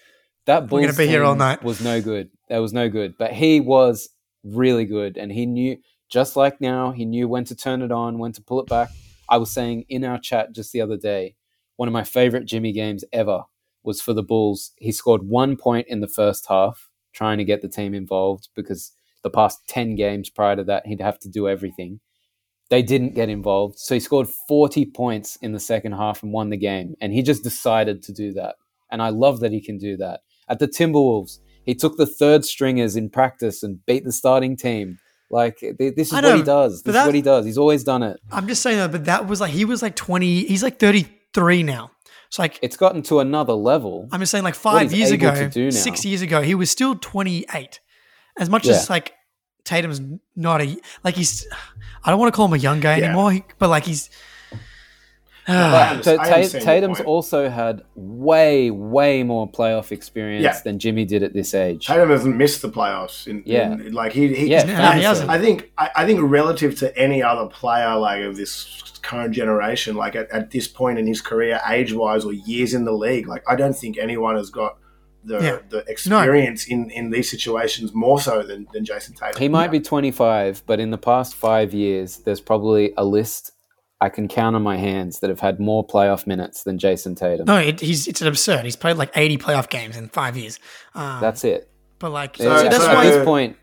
That Bulls We're gonna be here all night. Was no good. That was no good. But he was really good, and he knew just like now. He knew when to turn it on, when to pull it back. I was saying in our chat just the other day, one of my favorite Jimmy games ever was for the Bulls. He scored one point in the first half, trying to get the team involved because the past 10 games prior to that, he'd have to do everything. They didn't get involved. So he scored 40 points in the second half and won the game. And he just decided to do that. And I love that he can do that. At the Timberwolves, he took the third stringers in practice and beat the starting team. Like, this is what he does. This is what he does. He's always done it. I'm just saying that, but that was like he was like 20. He's like 33 now. It's like It's gotten to another level. I'm just saying, like five years ago, to do now. six years ago, he was still 28. As much Yeah. as like Tatum's not a like he's, I don't want to call him a young guy Yeah. anymore, he- but like he's. Uh. I understand- So I Ta- understand your Tatum's also had way, way more playoff experience Yeah. than Jimmy did at this age. Tatum hasn't missed the playoffs. In, Yeah. in- like he, he Yeah, No, he hasn't. I think I, I think relative to any other player like of this current generation, like at, at this point in his career, age wise or years in the league, like I don't think anyone has got the Yeah. the experience in, in these situations more so than, than Jayson Tatum. He might be 25, but in the past five years, there's probably a list I can count on my hands that have had more playoff minutes than Jayson Tatum. no, it, he's it's an absurd. He's played like 80 playoff games in five years. Um, That's it. but like So- so that's so- at why. this point,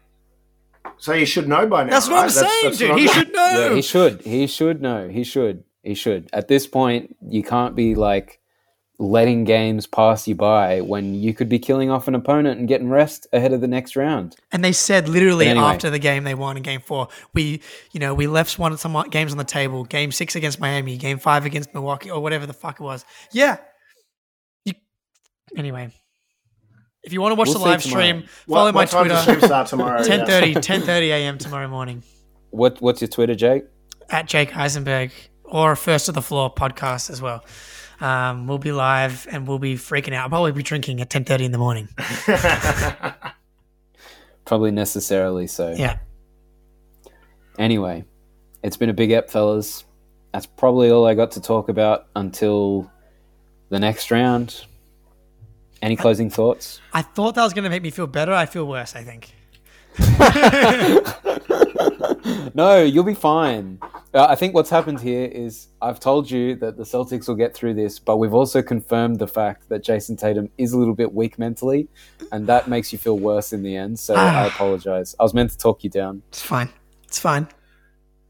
So he should know by now. That's what right? I'm saying, what dude. I'm- He should know. yeah, he should. He should know. He should. He should. At this point, you can't be like letting games pass you by when you could be killing off an opponent and getting rest ahead of the next round. And they said literally anyway. after the game they won in game four, we, you know, we left one some games on the table. Game six against Miami, game five against Milwaukee, or whatever the fuck it was. Yeah. You, anyway, if you want to watch We'll the see live tomorrow. stream, What- follow my what time does Twitter. stream start tomorrow? [laughs] 10.30, 10.30 a.m. tomorrow morning What What's your Twitter, Jake? at Jake Eisenberg or First to the Floor podcast as well. Um, we'll be live and we'll be freaking out. I'll probably be drinking at ten thirty in the morning. [laughs] Probably necessarily so. Yeah. Anyway, it's been a big ep, fellas. That's probably all I got to talk about until the next round. Any closing thoughts? I thought that was going to make me feel better. I feel worse. I think. [laughs] [laughs] [laughs] no, you'll be fine. Uh, I think what's happened here is I've told you that the Celtics will get through this, but we've also confirmed the fact that Jayson Tatum is a little bit weak mentally, and that makes you feel worse in the end. So I apologize. I was meant to talk you down. It's fine. It's fine.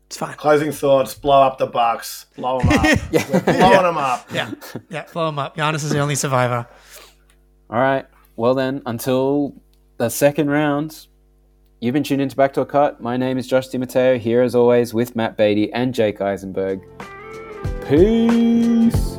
It's fine. Closing thoughts: blow up the Bucks, blow them up, [laughs] We're blowing them up. Yeah. Yeah. Blow him up. Giannis is the only survivor. All right. Well then, until the second round, you've been tuned into Back to a Cut. My name is Josh DiMatteo, here as always with Matt Batey and Jake Eisenberg. Peace.